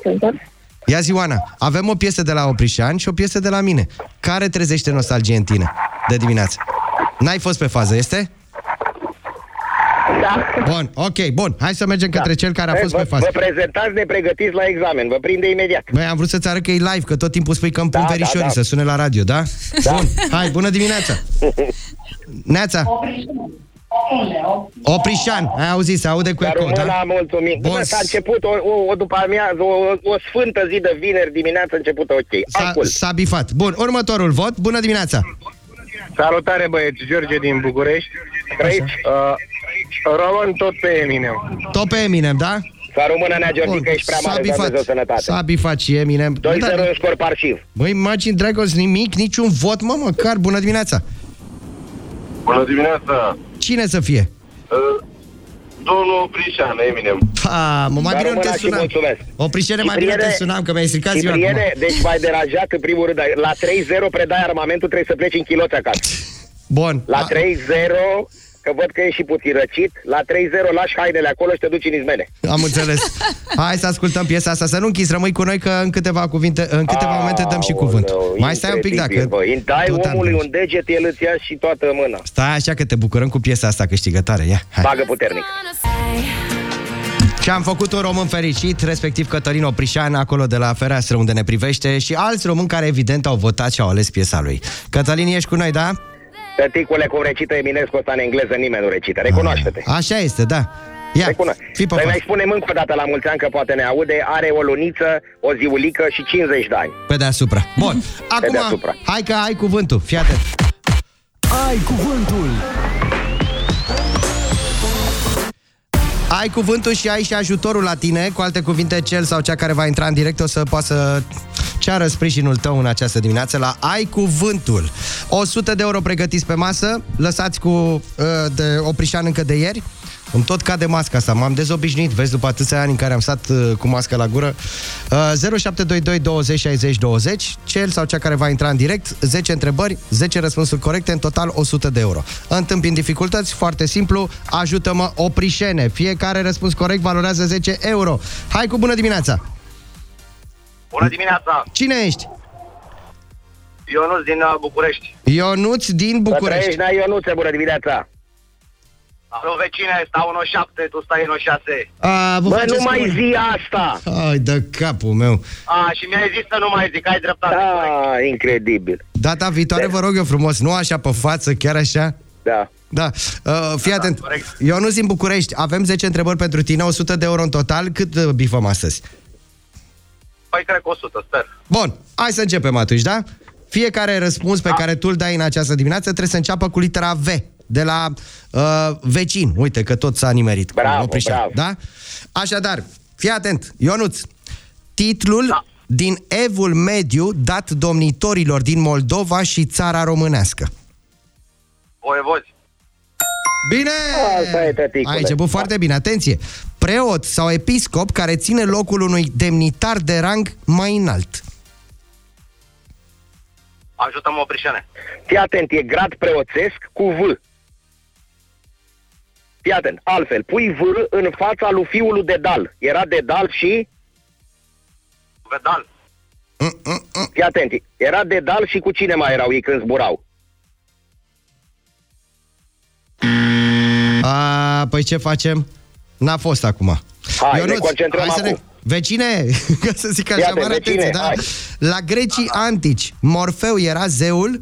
sigur. Ia zi, Oana, avem o piesă de la Oprișan și o piesă de la mine. Care trezește nostalgie în tine de dimineață? N-ai fost pe fază, este? Da. Bun, ok, bun. Hai să mergem către cel care a Băi, fost vă, pe fază. Vă prezentați de pregătiți la examen, vă prinde imediat. Băi, am vrut să-ți arăt că e live, că tot timpul spui că îmi pun Da, verișorii da, da. să sune la radio, da? Da. Bun, hai, bună dimineața! Neața! Oprișan, ai auzit, se aude cu Dar eco, româna, da? mulțumim. Bun. Bun. S-a început o, o, o după amiază, o, o sfântă zi de vineri dimineață a început ok. S-a, Ascult. s-a bifat. Bun, următorul vot. Bună dimineața! Salutare băieți, George din București. Trăiți, uh, român tot pe Eminem. Tot pe Eminem, da? Să rămână Nea Georgica, Bun, ești prea s-a mare, bifat. Dumnezeu sănătate. S-a bifat și Eminem. 2-0 Da, în scor parșiv. Băi, Imagine Dragons, nimic, niciun vot, mă, măcar. Bună dimineața! Bună dimineața! Cine să fie? Uh, domnul Prișan, Eminem. Pa, mă, mai Dar bine nu te rămână și sunam. mulțumesc. O prișere mai bine te Cipriene- sunam, că mi-ai stricat ziua Cipriene, acum. deci m-ai deranjat în primul rând. La 3-0 predai armamentul, trebuie să pleci în chiloți acasă. Bun. La A- 3-0, că văd că e și puțin răcit, la 3-0 lași hainele acolo și te duci în izmene. Am înțeles. Hai să ascultăm piesa asta. Să nu închizi, rămâi cu noi că în câteva cuvinte, în câteva momente dăm și cuvânt. Aoleu, Mai stai un pic incredibil, dacă... Bă. Îi dai tot omului am un deget, el îți ia și toată mâna. Stai așa că te bucurăm cu piesa asta câștigătoare. Ia, hai. Bagă puternic. Și am făcut un român fericit, respectiv Cătălin Oprișan, acolo de la fereastră unde ne privește și alți români care evident au votat și au ales piesa lui. Cătălin, ești cu noi, da? Tăticule, cum recită Eminescu ăsta în engleză, nimeni nu recită. Recunoaște-te. Așa este, da. Ia, Recuno- fii pe Să față. mai spunem încă o dată la mulți ani că poate ne aude, are o luniță, o ziulică și 50 de ani. Pe deasupra. Bun, acum, deasupra. hai că ai cuvântul, fii atent. Ai cuvântul. Ai cuvântul și ai și ajutorul la tine, cu alte cuvinte, cel sau cea care va intra în direct o să poată să ceară sprijinul tău în această dimineață la Ai Cuvântul. 100 de euro pregătiți pe masă, lăsați cu uh, de oprișan încă de ieri. Îmi tot cade masca asta, m-am dezobișnuit, vezi, după atâția ani în care am stat uh, cu masca la gură. Uh, 0722 20 60 20, cel sau cea care va intra în direct, 10 întrebări, 10 răspunsuri corecte, în total 100 de euro. Întâmpin dificultăți, foarte simplu, ajută-mă oprișene. Fiecare răspuns corect valorează 10 euro. Hai cu bună dimineața! Bună dimineața! Cine ești? Ionuț din uh, București. Ionuț din București. Să trăiești, Ionuțe, bună dimineața! Alo, vecine, stau în 7, tu stai în 6. A, vă Bă, faceți nu mai cum- zi asta! Hai de capul meu. A, și mi-ai zis să nu mai zic, ai dreptate. Da, incredibil. Data viitoare vă rog eu frumos, nu așa pe față, chiar așa? Da. Da. Uh, fii atent. Ionuț din București, avem 10 întrebări pentru tine, 100 de euro în total. Cât uh, bifăm astăzi? Păi cred că 100, sper. Bun, hai să începem atunci, da? Fiecare răspuns pe care tu îl dai în această dimineață trebuie să înceapă cu litera V, de la uh, vecin. Uite că tot s-a nimerit. cu Bravo, Oprișan, bravo. Da? Așadar, fii atent, Ionuț, titlul da. din evul mediu dat domnitorilor din Moldova și țara românească. Voievozi. Bine! Asta e, tăticule. Ai început foarte bine, atenție! Preot sau episcop care ține locul unui demnitar de rang mai înalt. Ajută-mă, Oprișene. Fii atent, e grad preoțesc cu V. Fii atent, altfel, pui V în fața lui fiul de Dal. Era de Dal și... Vedal. Fii atent, era de Dal și cu cine mai erau ei când zburau? A, păi ce facem? N-a fost acum. Hai, ne concentrăm hai să acum. Vecine, ca să zic așa, Iată, mare vecine, atenție, da? hai. La grecii antici, Morfeu era zeul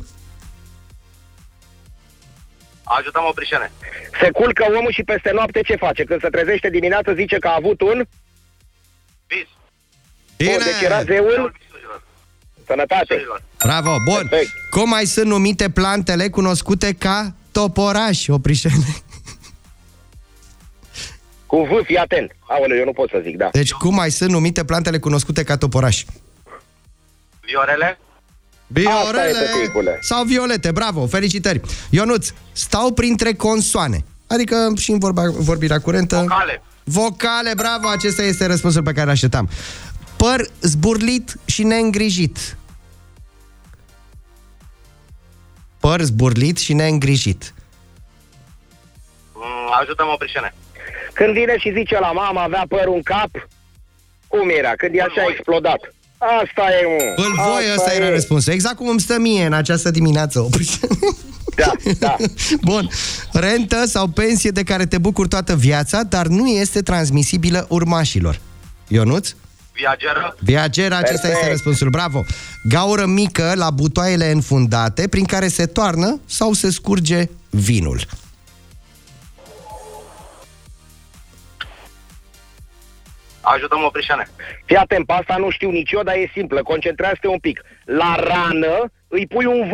Ajută-mă, Oprișene. Se culcă omul și peste noapte ce face? Când se trezește dimineața zice că a avut un... Vis. Bun, deci era zeul... Sănătate. Bravo, bun. Perfect. Cum mai sunt numite plantele cunoscute ca toporași, oprișene? Cu V, fii atent. Aoleu, eu nu pot să zic, da. Deci cum mai sunt numite plantele cunoscute ca toporași? Viorele. Viorele Asta e, tăticule. sau violete, bravo, felicitări. Ionuț, stau printre consoane, adică și în vorba, vorbirea curentă. Vocale. Vocale, bravo, acesta este răspunsul pe care îl așteptam. Păr zburlit și neîngrijit. Păr zburlit și neîngrijit. Mm, Ajută-mă, Oprișene. Când vine și zice la mama, avea părul în cap, cum era? Când e așa explodat. Asta e, mă. Îl voi, ăsta era e. răspunsul. Exact cum îmi stă mie în această dimineață. Da, da. Bun. Rentă sau pensie de care te bucuri toată viața, dar nu este transmisibilă urmașilor. Ionuț? Viageră. Viager, acesta Perfect. este răspunsul. Bravo! Gaură mică la butoaiele înfundate prin care se toarnă sau se scurge vinul. Ajută-mă, Oprișene. Fii atent, pe asta nu știu nici eu, dar e simplă. Concentrează-te un pic. La rană îi pui un V.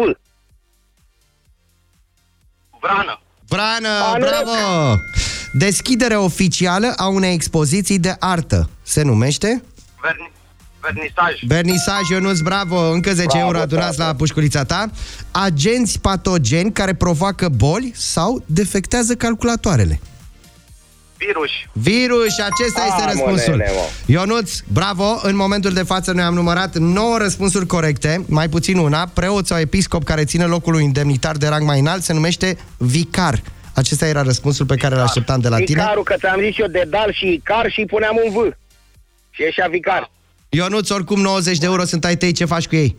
Vrană. Brană, A, noroc! bravo! Deschidere oficială a unei expoziții de artă. Se numește? Verni... Vernisaj. Vernisaj, Ionuț, bravo! Încă 10 Bravo, euro adunați tată. la pușculița ta. Agenți patogeni care provoacă boli sau defectează calculatoarele. Virus. Virus, și acesta este Ah, mă, răspunsul. nene, mă. Ionuț, bravo! În momentul de față noi am numărat 9 răspunsuri corecte, mai puțin una. Preot sau episcop care ține locul unui indemnitar de rang mai înalt se numește vicar. Acesta era răspunsul pe care îl așteptam de la tine. Vicarul, că ți-am zis eu de dal și icar și îi puneam un V. Și ieșea vicar. Ionuț, oricum 90 de euro sunt ai tăi, ce faci cu ei?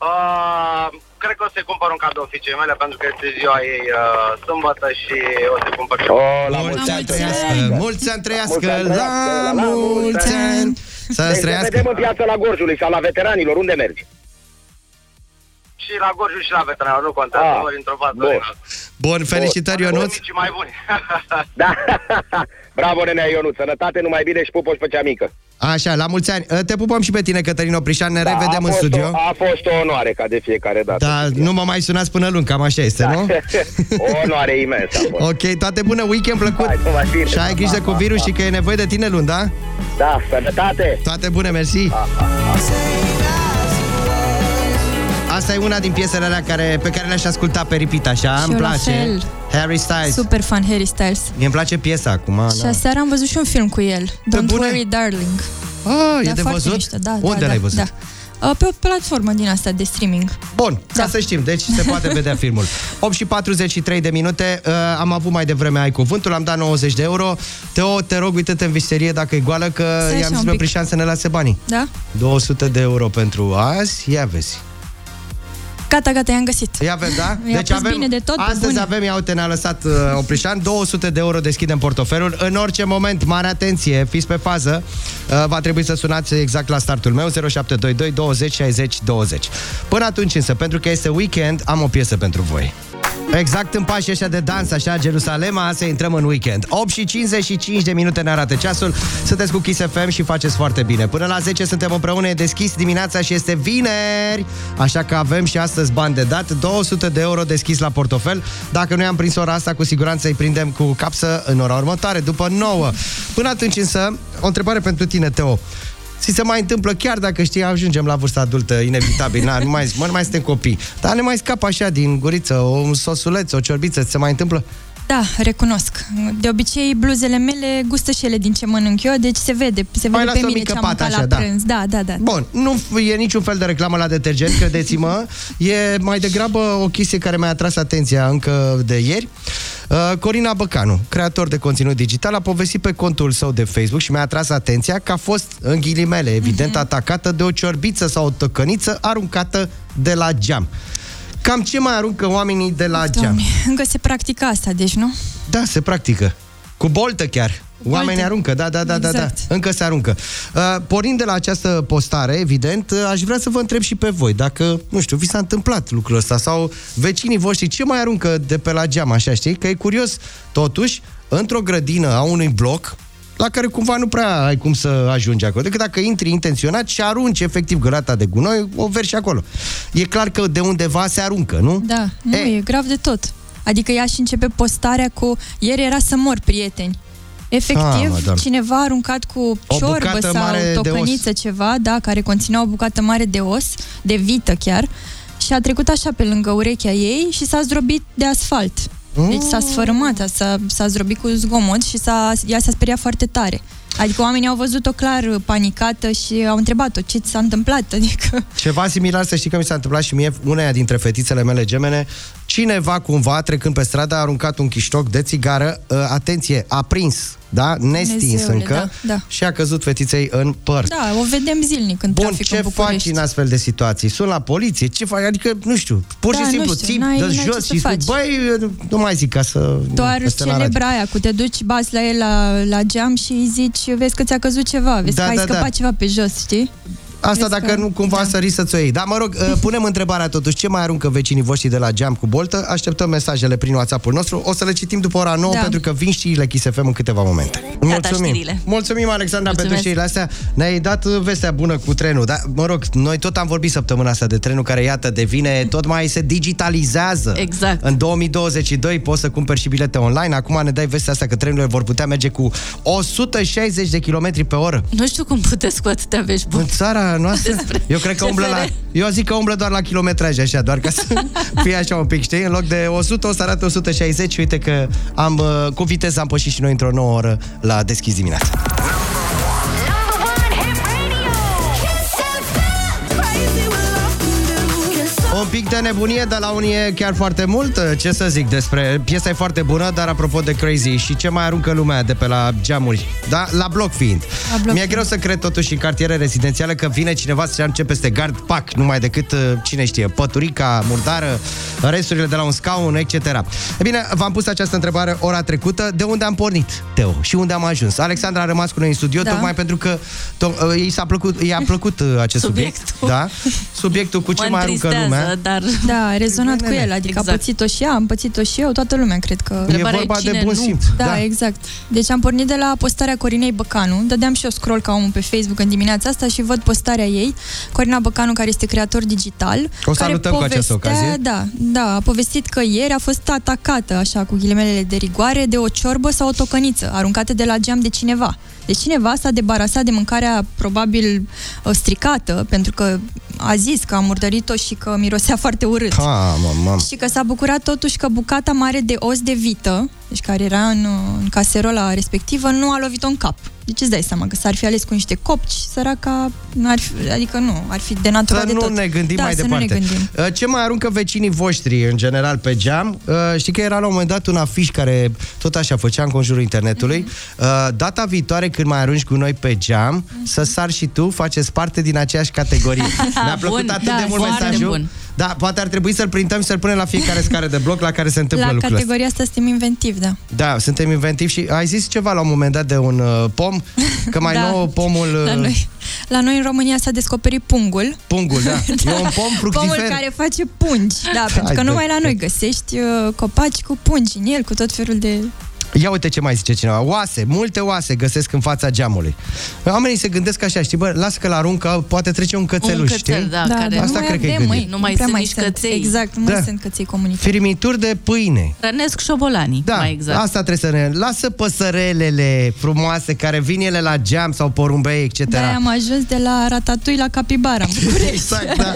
Uh, cred că o să-i cumpăr un cadou fiicei mele pentru că este ziua ei uh, sâmbătă și o să-i cumpăr și Oh, la mulți ani ani. trăiască! Mulți ani trăiască! Mulți ani La trăiască, la mulți mulți ani! Să Deci ne trăiască! vedem în piața la Gorjului sau la veteranilor. Unde mergi? și la Gorju și la veteranilor, nu contează, Ah, ori într-o fază, bun. ori în alta. Bun, felicitări, Ionuț! Mici mai buni. Da. Bravo, nenea Ionut. Sănătate, numai bine și pupoși pe cea mică. Așa, la mulți ani! Te pupăm și pe tine, Cătălin Oprișan, ne revedem Da, a în fost studio. O, a fost o onoare ca de fiecare dată. Da, nu mă mai sunați până luni, cam așa este, nu? o onoare imensă a fost. Ok, toate bune, weekend plăcut Hai, numai bine. Și ai grijă cu virus și că e nevoie de tine luni, da? Da, sănătate! Toate bune, mersi Asta e una din piesele alea care, pe care le-aș asculta pe repeat, așa, Și îmi eu la place fel. Harry Styles Super fan Harry Styles. Mie îmi place piesa acum Și da. aseară am văzut și un film cu el. Don't bune? worry, darling. Ah, e Da, de foarte văzut? mișto, da, Unde da, l-ai da, văzut? Da. Uh, Pe o platformă din asta de streaming. Bun, da. ca să știm, deci se poate vedea filmul 8 și 43 de minute uh, Am avut mai devreme ai cuvântul Am dat 90 de euro Teo, te rog, uite-te în visterie dacă e goală Că Stai i-am așa zis un pe pic. Prișan să ne lase banii Da? 200 de euro pentru azi Ia vezi Gata, gata, i-am găsit. Ia vezi, da? Mi-a pus bine de tot, pe Astăzi bune. avem, ia uite, ne-a lăsat uh, Oprișan 200 de euro deschidem portofelul În orice moment, mare atenție, fiți pe fază uh, Va trebui să sunați exact la startul meu 0722 20 60 20 Până atunci însă, pentru că este weekend Am o piesă pentru voi Exact în pașii ăștia de dans, așa, Jerusalema, să intrăm în weekend. 8 și 55 de minute ne arată ceasul. Sunteți cu Kiss FM și faceți foarte bine. Până la 10 suntem împreună, e deschis dimineața și este vineri. Așa că avem și astăzi bani de dat, 200 de euro deschis la portofel. Dacă nu i-am prins ora asta, cu siguranță îi prindem cu capsă în ora următoare, după 9. Până atunci însă, o întrebare pentru tine, Teo. Și se mai întâmplă chiar dacă știi, ajungem la vârsta adultă, inevitabil, na, nu mai, mă, nu mai suntem copii. Dar ne mai scapă așa din guriță, un sosuleț, o ciorbiță, ți se mai întâmplă? Da, recunosc. De obicei, bluzele mele gustă și ele din ce mănânc eu, deci se vede, se Mai vede lasă pe o mine mică ce am pată mâncat așa, la da. prânz. Da, da, da. Bun, nu e niciun fel de reclamă la detergent, credeți-mă. E mai degrabă o chestie care mi-a atras atenția încă de ieri. Uh, Corina Băcanu, creator de conținut digital, a povestit pe contul său de Facebook și mi-a atras atenția că a fost, în ghilimele, evident, atacată de o ciorbiță sau o tăcăniță aruncată de la geam. Cam ce mai aruncă oamenii de la geam? Doamne, încă se practică asta, deci nu? Da, se practică. Cu boltă chiar. Oamenii aruncă, da, da, da, da, da. Exact. Încă se aruncă. Uh, pornind de la această postare, evident, uh, aș vrea să vă întreb și pe voi, dacă, nu știu, vi s-a întâmplat lucrul ăsta sau vecinii voștri, ce mai aruncă de pe la geam, așa, știi? Că e curios, totuși, într-o grădină a unui bloc, la care cumva nu prea ai cum să ajungi acolo, decât dacă intri intenționat și arunci efectiv gălata de gunoi, o verși acolo. E clar că de undeva se aruncă, nu? Da, nu, e, e grav de tot. Adică ea și începe postarea cu ieri era să mor, prieteni. Efectiv, Ah, mă, Doamne. cineva a aruncat cu O ciorbă bucată sau mare de tocăniță ceva, da, care conținea o bucată mare de os, de vită chiar, și a trecut așa pe lângă urechea ei și s-a zdrobit de asfalt. Deci s-a sfărâmat, s-a, s-a zdrobit cu zgomot și s-a, ea s-a speriat foarte tare. Adică oamenii au văzut-o clar panicată și au întrebat-o ce ți s-a întâmplat. Adică, Ceva similar, să știi că mi s-a întâmplat și mie, uneia dintre fetițele mele gemene, cineva cumva, trecând pe stradă, a aruncat un chiștoc de țigară, uh, atenție, a prins, da? Nestins Dumnezeule, încă, da, da. și a căzut fetiței în păr. da, o vedem zilnic în Bun, trafic ce în faci București. în astfel de situații? Sun la poliție? Ce faci? Adică, nu știu, pur Da, și nu simplu, știu, ții n-ai- de n-ai ce jos să și spui, faci. băi, nu mai zic ca să... Doar peste la celebra aia, cu te duci, bați la el la, la geam și îi zici, vezi că ți-a căzut ceva, vezi Da, că ai da, scăpat da. ceva pe jos, știi? Asta Vezi dacă că- nu cumva da. sări să-ți o iei. Dar mă rog, uh, punem întrebarea totuși, ce mai aruncă vecinii voștri de la geam cu boltă? Așteptăm mesajele prin WhatsApp-ul nostru. O să le citim după ora 9 Da. pentru că vin știrile Kiss FM în câteva momente. știrile. Mulțumim, Alexandra, Mulțumesc. pentru știrile astea. Ne-ai dat uh, vestea bună cu trenul. Dar, mă rog, noi tot am vorbit săptămâna asta de trenul care, iată, devine, tot mai se digitalizează. Exact. În 2022 poți să cumperi și bilete online. Acum ne dai vestea asta că trenurile vor putea merge cu 160 de km pe oră. Nu știu cum puteți cu atâtea vești bune. În țara noastră, Despre eu cred că umblă la... CFR. Eu zic că umblă doar la kilometraj, așa, doar ca să fie așa un pic, știi? În loc de 100, o să arate 160 uite că am, uh, cu viteză am pășit și noi într-o nouă oră la deschis dimineața. Pic de nebunie, dar la unii e chiar foarte mult. Ce să zic despre... Piesa e foarte bună, dar apropo de Crazy și ce mai aruncă lumea de pe la geamuri, da? La bloc fiind. La bloc Mi-e fiind. greu să cred totuși în cartiere rezidențiale că vine cineva să începe peste gard, pac, numai decât, uh, cine știe, păturica, murdară, resturile de la un scaun, etc. E bine, v-am pus această întrebare ora trecută. De unde am pornit, Teo? Și unde am ajuns? Alexandra a rămas cu noi în studio, Da. tocmai pentru că to- uh, i s-a plăcut, i-a plăcut uh, acest subiect. Subiectul. Da? Subiectul cu ce Mă mai aruncă întristează, lumea. Dar... Da, a rezonat cu el, adică Exact. a pățit-o și ea, am pățit-o și eu, toată lumea cred că... E Întrebarea vorba e de cine bun nu. simț. Da, exact. Deci am pornit de la postarea Corinei Băcanu, dădeam și eu scroll ca omul pe Facebook în dimineața asta și văd postarea ei. Corina Băcanu, care este creator digital. O care salutăm cu această povestea- ocazie. Da, da, a povestit că ieri a fost atacată, așa, cu ghilimelele de rigoare, de o ciorbă sau o tocăniță, aruncată de la geam de cineva. Deci cineva s-a debarasat de mâncarea probabil uh, stricată, pentru că a zis că a murdărit-o și că mirosea foarte urât. Ha, mă, mă. Și că s-a bucurat totuși că bucata mare de os de vită, deci care era în, în caserola respectivă, nu a lovit-o în cap. Deci îți dai seama că s-ar fi ales cu niște copci, săraca, n-ar fi, adică nu, ar fi denaturat Să de nu tot. ne gândim da, mai să departe. nu ne gândim. Uh, Ce mai aruncă vecinii voștri, în general, pe geam? Uh, Știi că era la un moment dat un afiș care tot așa făcea în conjurul internetului. Mhm. Uh, Data viitoare, când mai arunci cu noi pe geam, să sari și tu, faceți parte din aceeași categorie. Mi-a plăcut Bun, atât da, de mult foarte mesajul. bun. Da, poate ar trebui să-l printăm și să-l punem la fiecare scară de bloc la care se întâmplă La lucrurile astea. categoria asta suntem inventivi, da. Da, suntem inventivi și ai zis ceva la un moment dat de un uh, pom, că mai Da. nou pomul... uh, La noi, la noi în România s-a descoperit pungul. Pungul, da. E un pom fructifer. Pomul care face pungi, da, pentru că Hai, numai bă. la noi găsești uh, copaci cu pungi în el, cu tot felul de... Ia uite ce mai zice cineva. Oase, multe oase găsesc în fața geamului. Oamenii se gândesc așa, știi, bă, lasă că l-aruncă, poate trece un cățeluș, Un cățel, știi? da, da, care- dar Asta nu mai cred că e avem, gândit. măi, Nu mai prea sunt mai nici căței. Exact, nu mai Da. sunt căței comunitari. Firimituri de pâine. Rănesc șobolanii, Da, mai exact. asta trebuie să ne... Lasă păsărelele frumoase care vin ele la geam sau porumbei, etc. Da, am ajuns de la ratatui la capibara în București. Exact, da.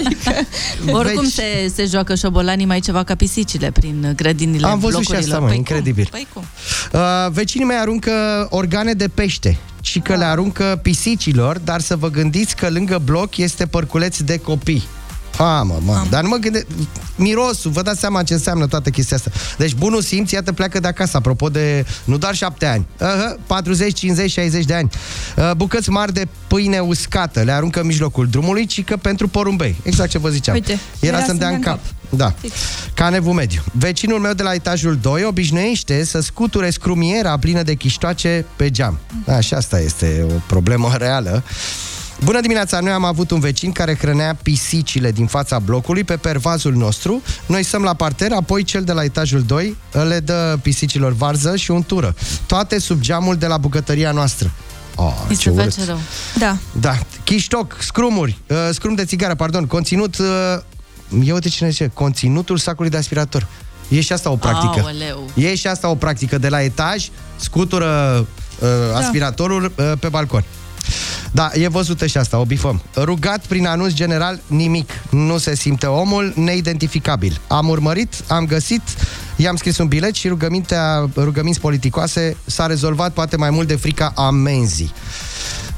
Oricum Deci- se, se joacă șobolanii mai ceva ca pisicile prin grădinile Am văzut și blocurilor. asta, mă, Păi incredibil. Cum? Păi cum? Uh, vecinii mei aruncă organe de pește și că le aruncă pisicilor, dar să vă gândiți că lângă bloc este părculeț de copii. Ha, mă, mă, dar nu mă gândesc... Mirosul, vă dați seama ce înseamnă toată chestia asta. Deci bunul simț, iată, pleacă de acasă, apropo de, nu doar 7 ani, uh, 40, 50, 60 de ani. Uh, bucăți mari de pâine uscată, le aruncă în mijlocul drumului, ci că pentru porumbei. Exact ce vă ziceam. Uite, Era, era să-mi dea în cap. Da. Ca nevul mediu. Vecinul meu de la etajul 2 obișnuiește să scuture scrumiera plină de chiștoace pe geam. Da, și asta este o problemă reală. Bună dimineața! Noi am avut un vecin care hrănea pisicile din fața blocului pe pervazul nostru. Noi stăm la parter, apoi cel de la etajul 2 le dă pisicilor varză și untură. Toate sub geamul de la bucătăria noastră. Oh, Mi ce se urât. face rău. Da. Da, chiștoc, scrumuri, uh, scrum de țigară, pardon, conținut, uh, ia uite cine zice, conținutul sacului de aspirator. E și asta o practică. Aoleu. E și asta o practică de la etaj, scutură uh, aspiratorul uh, pe balcon. Da, e văzută și asta, o bifăm. Rugat prin anunț general, nimic. Nu se simte omul, neidentificabil. Am urmărit, am găsit, i-am scris un bilet și rugămintea, rugăminți politicoase s-a rezolvat poate mai mult de frica amenzii.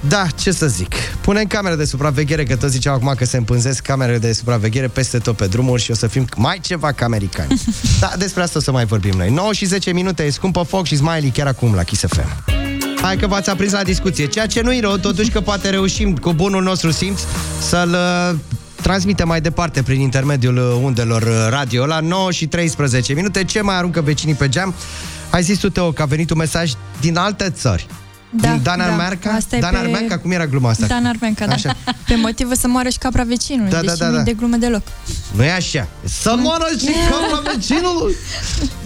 Da, ce să zic. Punem camere de supraveghere, că toți ziceau acum că se împânzesc camerele de supraveghere peste tot pe drumuri și o să fim mai ceva ca americani. da, despre asta o să mai vorbim noi. 9 și 10 minute, e scumpă foc și smiley chiar acum la Kiss FM. Hai că v-ați aprins la discuție, ceea ce nu-i rău, totuși că poate reușim cu bunul nostru simț să-l uh, transmitem mai departe prin intermediul uh, undelor uh, radio la 9 și 13 minute. Ce mai aruncă vecinii pe geam? Ai zis tu, Teo, că a venit un mesaj din alte țări. Da, din Danemarca? da. Asta e Danemarca? pe- Cum era gluma asta? Dan Armenca, da. Așa. Pe motivul să moară și capra vecinului, Da, da, deși da, nu da. de glumă deloc. Nu e așa. Să moară și capra vecinului!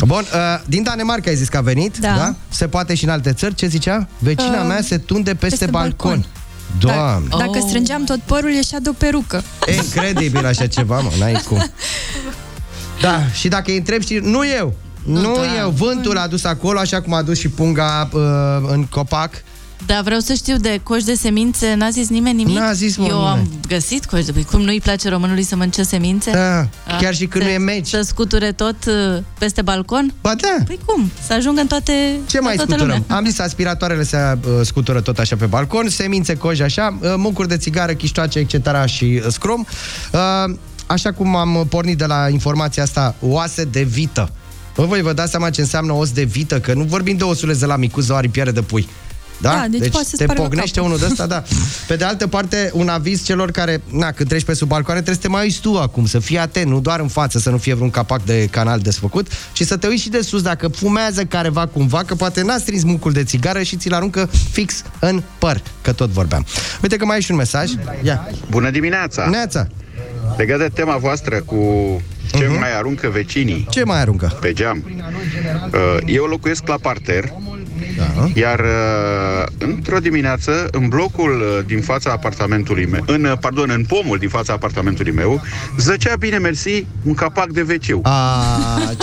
Bun, uh, din Danemarca ai zis că a venit, Da. da? Se poate și în alte țări. Ce zicea? Vecina Uh, mea se tunde peste, peste balcon. balcon. Doamne! Da, dacă strângeam tot părul, ieșea de o perucă. E incredibil așa ceva, mă, n-ai cum. Da, și dacă îi întreb, știi, nu eu. Nu, nu da. eu, vântul a dus acolo, așa cum a dus și punga uh, în copac. Da, vreau să știu de coși de semințe, n-a zis nimeni nimic? N-a zis, mă, Eu nimeni. am găsit coși de... Păi cum nu-i place românului să mănânce semințe? Da, A, chiar și când să- nu e meci. Să scuture tot uh, peste balcon? Ba da. Păi cum? Să ajungă în toate Ce mai toată scuturăm? lumea. Am zis, aspiratoarele se uh, scutură tot așa pe balcon, semințe, coji așa, uh, mucuri de țigară, chiștoace, etc. și uh, scrum. Uh, așa cum am pornit de la informația asta, oase de vită. Bă, voi vă dați seama ce înseamnă os de vită? Că nu vorbim de osuleț de la micuț sau aripiere de pui. Da? Da, deci poate să-ți te spargă pocnește capul. unul de ăsta, da. Pe de altă parte, un aviz celor care, na, când treci pe sub balcoane, trebuie să te mai uiți tu acum, să fii atent, nu doar în față, să nu fie vreun capac de canal desfăcut, ci să te uiți și de sus dacă fumează careva cumva, că poate n-a strins mucul de țigară și ți-l aruncă fix în păr, că tot vorbeam. Uite că mai ai și un mesaj. Ia. Bună dimineața! Neața! Legat de tema voastră cu ce uh-huh. mai aruncă vecinii Ce mai aruncă? pe geam. Uh, Eu locuiesc la parter, da. iar uh, într-o dimineață, în blocul uh, din fața apartamentului meu, în, uh, pardon, în pomul din fața apartamentului meu, zăcea bine mersi un capac de wc A,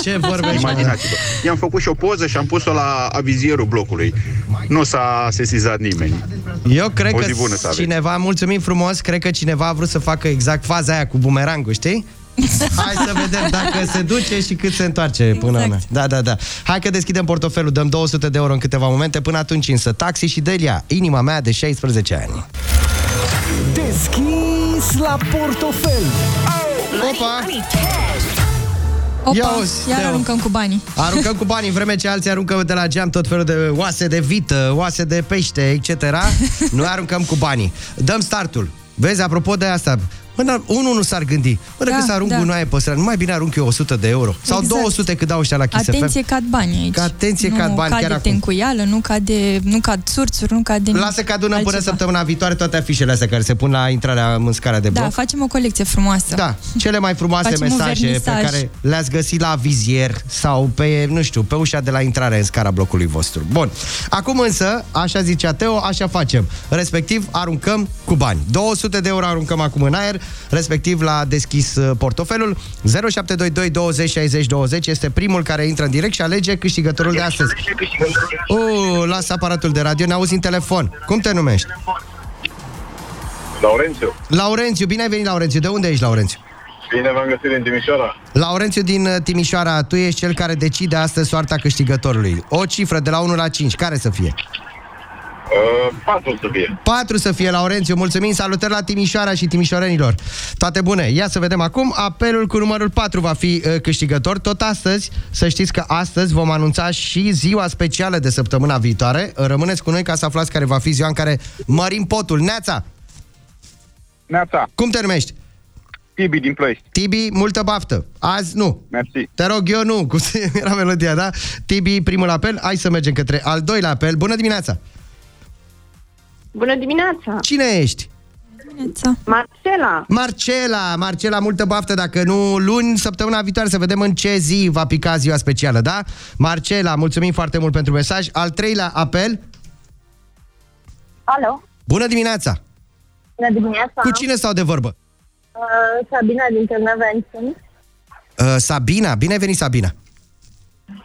ce vorbești? Imaginați-vă. I-am făcut și o poză și am pus-o la avizierul blocului. Nu s-a sesizat nimeni. Eu cred O că zi bună să aveți. cineva, mulțumim frumos, cred că cineva a vrut să facă exact faza aia cu bumerangul, știi? Hai să vedem dacă se duce și cât se întoarce până Exact. în... Da, da, da. Hai că deschidem portofelul, dăm 200 de euro în câteva momente. Până atunci însă, taxi și Delia, inima mea de 16 ani. Deschis la portofel. Opa! Opa, Ia uzi, iar Teo. aruncăm cu banii. Aruncăm cu bani în vreme ce alții aruncă de la geam tot felul de oase de vită, oase de pește, etc. Noi aruncăm cu banii. Dăm startul. Vezi, apropo de asta, Bă, dar unul nu s-ar gândi. Bă, dacă Da, să arunc da. gunoaie pe stradă, nu mai bine arunc eu 100 de euro. Sau Exact. 200 cât dau ăștia la Kiss Atenție, FM. cad bani aici. Că atenție, nu cad bani cade chiar acum. tencuială, nu cade, nu cad surțuri, nu cade Lasă că adunăm până altceva. săptămâna viitoare toate afișele astea care se pun la intrarea în scara de bloc. Da, facem o colecție frumoasă. Da, cele mai frumoase Facem un mesaje pe vernisaj. care le-ați găsit la vizier sau pe, nu știu, pe ușa de la intrare în scara blocului vostru. Bun. Acum însă, așa zicea Teo, așa facem. Respectiv, aruncăm cu bani. 200 de euro aruncăm acum în aer, respectiv la deschis uh, portofelul. 0722 20 60 20 este primul care intră în direct și alege câștigătorul de astăzi. Uh, lasă aparatul de radio, ne auzi în telefon. Cum te numești? Laurențiu. Laurențiu, bine ai venit, Laurențiu. De unde ești, Laurențiu? Bine v-am găsit din Timișoara. Laurențiu din uh, Timișoara, tu ești cel care decide astăzi soarta câștigătorului. O cifră de la 1 la 5, care să fie? Uh, patru să fie. 4 să fie, Laurențiu. Mulțumim, salutări la Timișoara și timișorenilor. Toate bune. Ia să vedem acum. Apelul cu numărul 4 va fi uh, câștigător. Tot astăzi, să știți că astăzi vom anunța și ziua specială de săptămâna viitoare. Uh, Rămâneți cu noi ca să aflați care va fi ziua în care mărim potul. Neața! Neața. Cum te numești? Tibi din Ploiești. Tibi, multă baftă. Azi nu. Mersi. Te rog eu nu, cum se- era melodia, da? Tibi, primul apel, hai să mergem către al doilea apel. Bună dimineața! Bună dimineața! Cine ești? Marcela! Marcela, Marcela, multă baftă, dacă nu luni, săptămâna viitoare, să vedem în ce zi va pica ziua specială, da? Marcela, mulțumim foarte mult pentru mesaj. Al treilea apel, Alo! bună dimineața! Bună dimineața! Cu cine stau de vorbă? Uh, Sabina din Târnăveni sunt. Uh, Sabina, bine ai venit, Sabina!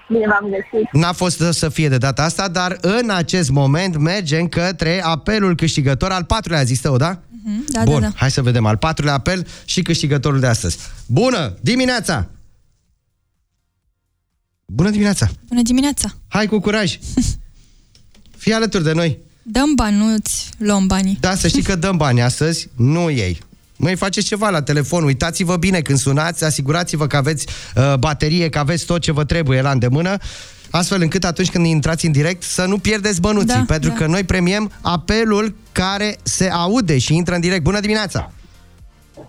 Bine v-am găsit. N-a fost să fie de data asta, dar în acest moment mergem către apelul câștigător al patrulea, a zis tău, da? Da, Bun, da, da. hai să vedem al patrulea apel și câștigătorul de astăzi. Bună dimineața! Bună dimineața! Bună dimineața! Hai cu curaj! Fii alături de noi! Dăm bani, nu-ți luăm banii. Da, să știi că dăm bani astăzi, nu ei. Măi, faceți ceva la telefon, uitați-vă bine când sunați, asigurați-vă că aveți uh, baterie, că aveți tot ce vă trebuie la îndemână, astfel încât atunci când intrați în direct să nu pierdeți bănuții, Da, pentru da. că noi premiem apelul care se aude și intră în direct. Bună dimineața!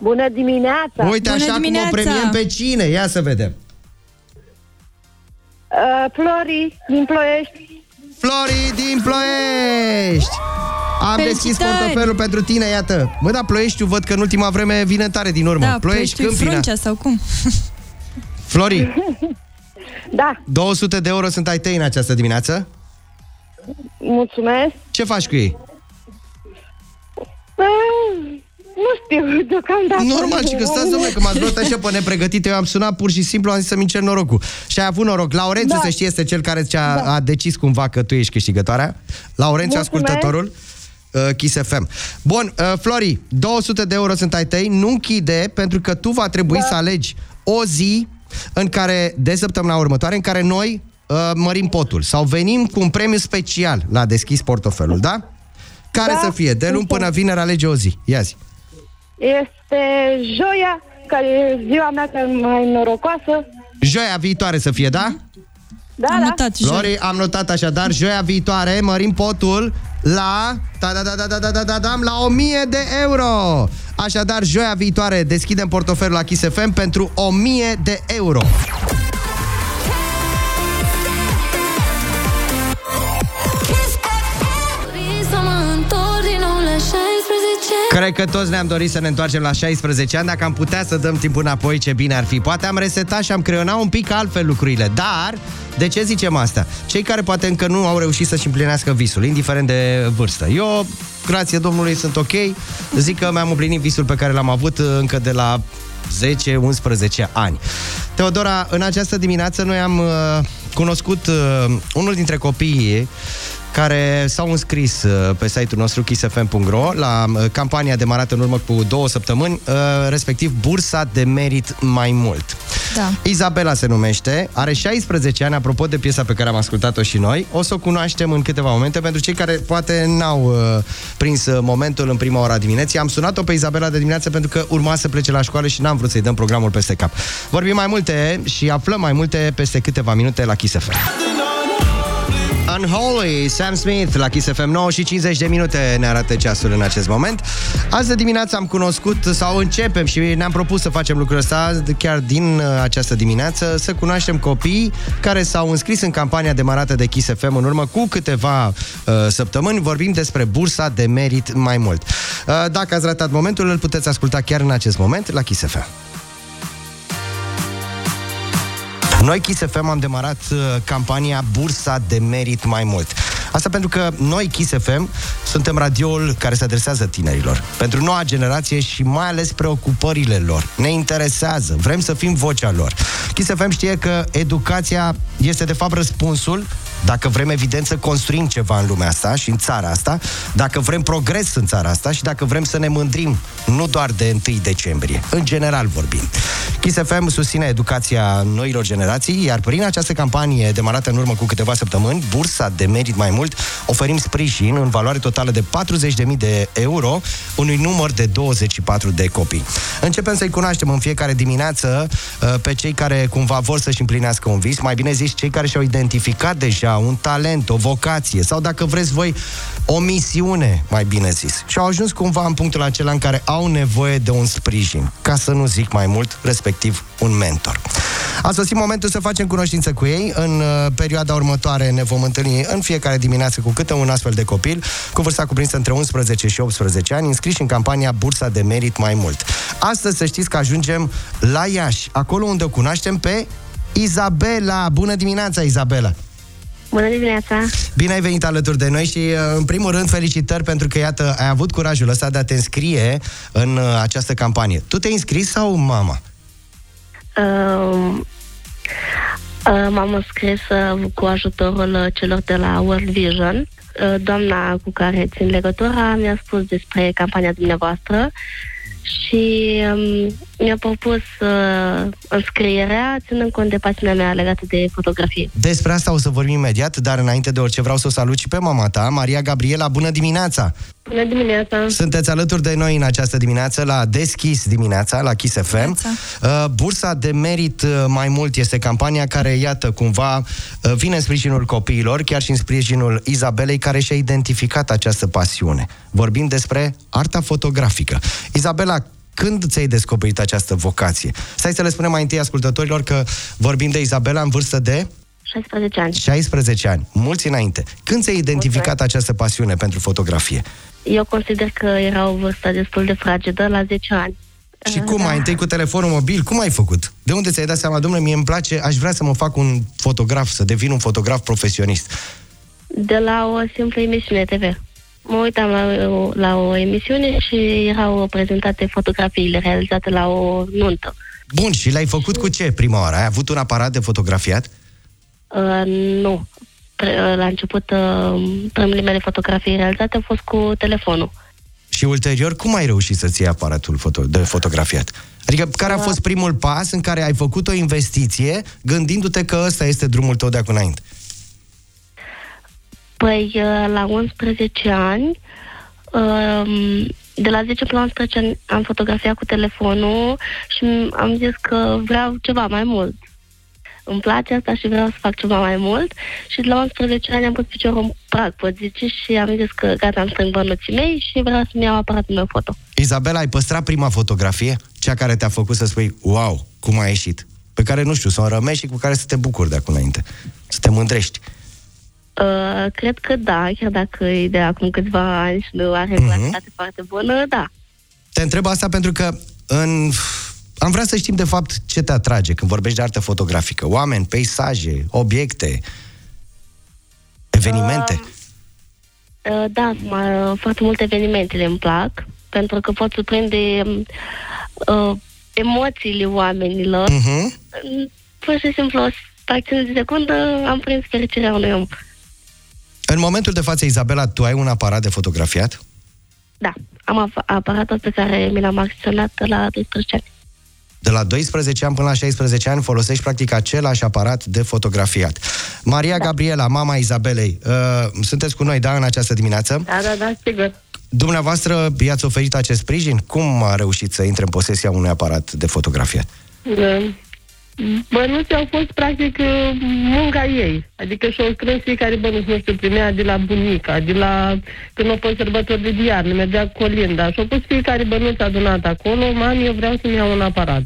Bună dimineața! Uite așa cum o premiem pe cine, ia să vedem. Uh, Flori din Ploiești. Flori din Ploiești! Am deschis Felicitări! portofelul pentru tine, iată. Mă, da, Ploieștiul văd că în ultima vreme vine tare din urmă. Da, Ploiești, Ploieștiul Câmpina. Fruncea sau cum? Flori, Da, 200 de euro sunt ai tăi în această dimineață. mulțumesc. Ce faci cu ei? Uh, nu știu, deocamdată. Normal, și că stați, domnule, că m-ați luat așa pe nepregătite, eu am sunat pur și simplu, am zis să-mi încerc norocul. Și ai avut noroc. Laurențiu, Da. să știi, este cel care ți-a a decis cumva că tu ești câștigătoarea. Laurențiu, Mulțumesc. Ascultătorul. uh, Kiss FM. Bun, uh, Flori, 200 de euro sunt ai tăi, nu închide, pentru că tu va trebui Da. să alegi o zi în care, de săptămâna următoare, în care noi uh, mărim potul sau venim cu un premiu special la deschis portofelul, da? Care Da, să fie? De luni înțeleg. până vineri alege o zi. Ia zi. Este joia care e ziua mea cea mai norocoasă. Joia viitoare să fie, da? Da, Am da. notat joi. Lori, am notat așadar, joia viitoare mărim potul la da da da da da da da da da la 1000 de euro. Așadar, joia viitoare deschidem portofelul la Kiss FM pentru 1000 de euro. Cred că toți ne-am dorit să ne întoarcem la 16 ani. Dacă am putea să dăm timpul înapoi, ce bine ar fi. Poate am resetat și am creionat un pic altfel lucrurile. Dar, de ce zicem asta? Cei care poate încă nu au reușit să-și împlinească visul Indiferent de vârstă. Eu, grație Domnului, sunt ok. Zic că mi-am împlinit visul pe care l-am avut uh, încă de la 10-11 ani. Teodora, în această dimineață noi am uh, cunoscut uh, unul dintre copiii care s-au înscris uh, pe site-ul nostru kissfm.ro la uh, campania demarată în urmă cu două săptămâni, uh, respectiv Bursa de Merit Mai Mult. Da. Izabela se numește, are 16 ani, apropo de piesa pe care am ascultat-o și noi. O să o cunoaștem în câteva momente, pentru cei care poate n-au uh, prins uh, momentul în prima ora dimineții. Am sunat-o pe Izabela de dimineață pentru că urma să plece la școală și n-am vrut să-i dăm programul peste cap. Vorbim mai multe și aflăm mai multe peste câteva minute la Kiss FM. Unholy, Sam Smith la Kiss FM 9 și 50 de minute ne arată ceasul în acest moment. Azi de dimineață am cunoscut sau începem și ne-am propus să facem lucrul ăsta chiar din uh, această dimineață, să cunoaștem copii care s-au înscris în campania demarată de Kiss FM în urmă cu câteva uh, săptămâni. Vorbim despre bursa de merit mai mult. Uh, dacă ați ratat momentul, îl puteți asculta chiar în acest moment la Kiss FM. Noi, Kiss FM, am demarat uh, campania Bursa de Merit Mai Mult. Asta pentru că noi, Kiss FM, suntem radioul care se adresează tinerilor. Pentru noua generație și mai ales preocupările lor. Ne interesează, vrem să fim vocea lor. Kiss FM știe că educația este de fapt răspunsul dacă vrem, evident, să construim ceva în lumea asta și în țara asta, dacă vrem progres în țara asta și dacă vrem să ne mândrim nu doar de 1 decembrie, în general vorbim. Kiss FM susține educația noilor generații, iar prin această campanie demarată în urmă cu câteva săptămâni, Bursa de Merit Mai Mult, oferim sprijin în valoare totală de 40.000 de euro unui număr de 24 de copii. Începem să-i cunoaștem în fiecare dimineață uh, pe cei care cumva vor să-și împlinească un vis, mai bine zis, cei care și-au identificat deja un talent, o vocație sau dacă vreți voi o misiune, mai bine zis. Și au ajuns cumva în punctul acela în care au nevoie de un sprijin, ca să nu zic mai mult, respectiv un mentor. A sosit momentul să facem cunoștință cu ei. În uh, perioada următoare ne vom întâlni în fiecare dimineață cu câte un astfel de copil, cu vârsta cuprinsă între 11 și 18 ani, înscriși în campania Bursa de Merit Mai Mult. Astăzi să știți că ajungem la Iași, acolo unde o cunoaștem pe Izabela. Bună dimineața, Izabela! Bună dimineața! Bine ai venit alături de noi și, uh, în primul rând, felicitări pentru că, iată, ai avut curajul ăsta de a te înscrie în uh, această campanie. Tu te-ai înscris sau mama? Uh, uh, m-am înscris uh, cu ajutorul uh, celor de la World Vision. Uh, doamna cu care țin legătura mi-a spus despre campania dumneavoastră și um, mi-a propus uh, înscrierea ținând cont de pasiunea mea legată de fotografie. Despre asta o să vorbim imediat, dar înainte de orice vreau să o salut și pe mama ta, Maria Gabriela. Bună dimineața! Bună dimineața! Sunteți alături de noi în această dimineață la Deschis dimineața, la Kiss FM. Uh, Bursa de merit uh, mai mult este campania care, iată, cumva uh, vine în sprijinul copiilor, chiar și în sprijinul Izabelei, care și-a identificat această pasiune. Vorbim despre arta fotografică. Izabela, când ți-ai descoperit această vocație? Stai să le spunem mai întâi ascultătorilor că vorbim de Izabela în vârstă de 16 ani. 16 ani, mulți înainte. Când ți-ai identificat această pasiune pentru fotografie? Eu consider că era o vârstă destul de fragedă, la 10 ani. Și cum, mai întâi cu telefonul mobil, cum ai făcut? De unde ți-ai dat seama, domnule, mie îmi place, aș vrea să mă fac un fotograf, să devin un fotograf profesionist. De la o simplă emisiune TV. Mă uitam la, o- la o emisiune și erau prezentate fotografiile realizate la o nuntă. Bun, și l-ai făcut cu ce prima oară? Ai avut un aparat de fotografiat? Uh, nu. Pre- uh, La început, uh, primele mele fotografii realizate au fost cu telefonul. Și ulterior, cum ai reușit să-ți iei aparatul foto- de fotografiat? Adică, care a fost primul pas în care ai făcut o investiție gândindu-te că ăsta este drumul tău de acum înainte? Păi, uh, la 11 ani, um, de la 10 până la 11 ani am fotografiat cu telefonul și am zis că vreau ceva mai mult. Îmi place asta și vreau să fac ceva mai mult și de la 11 ani am pus piciorul în prag, pot zice, și am zis că gata, am strâng bănuții mei și vreau să-mi iau aparatul meu foto. Izabela, ai păstrat prima fotografie? Cea care te-a făcut să spui, wow, cum a ieșit? Pe care, nu știu, să o rămești și cu care să te bucuri de acum înainte. Să te mândrești. Uh, cred că da, chiar dacă e de acum câțiva ani și nu are Mhm. calitate foarte bună, da. Te întreb asta pentru că în... am vrea să știm de fapt ce te atrage când vorbești de artă fotografică. Oameni, peisaje, obiecte, evenimente. Uh, da, mă, foarte multe evenimentele îmi plac, pentru că pot surprinde uh, emoțiile oamenilor. Mhm. Mm, Pur și simplu, o fracțiune de secundă am prins fericirea unui om. În momentul de față, Izabela, tu ai un aparat de fotografiat? Da, am ap- aparatul pe care mi l-am acționat la 12 ani. De la 12 ani până la 16 ani folosești practic același aparat de fotografiat. Maria da. Gabriela, mama Izabelei, uh, sunteți cu noi, da, în această dimineață? Da, da, da, sigur. Dumneavoastră i-ați oferit acest sprijin? Cum a reușit să intre în posesia unui aparat de fotografiat? Da. Bănuții au fost practic uh, munca ei. Adică și-au strâns fiecare bănuț, nu știu, primea de la bunica, de la când au fost sărbători de iarnă, mergea cu Colinda și-au pus fiecare bănuț adunat acolo, mami, eu vreau să-mi iau un aparat.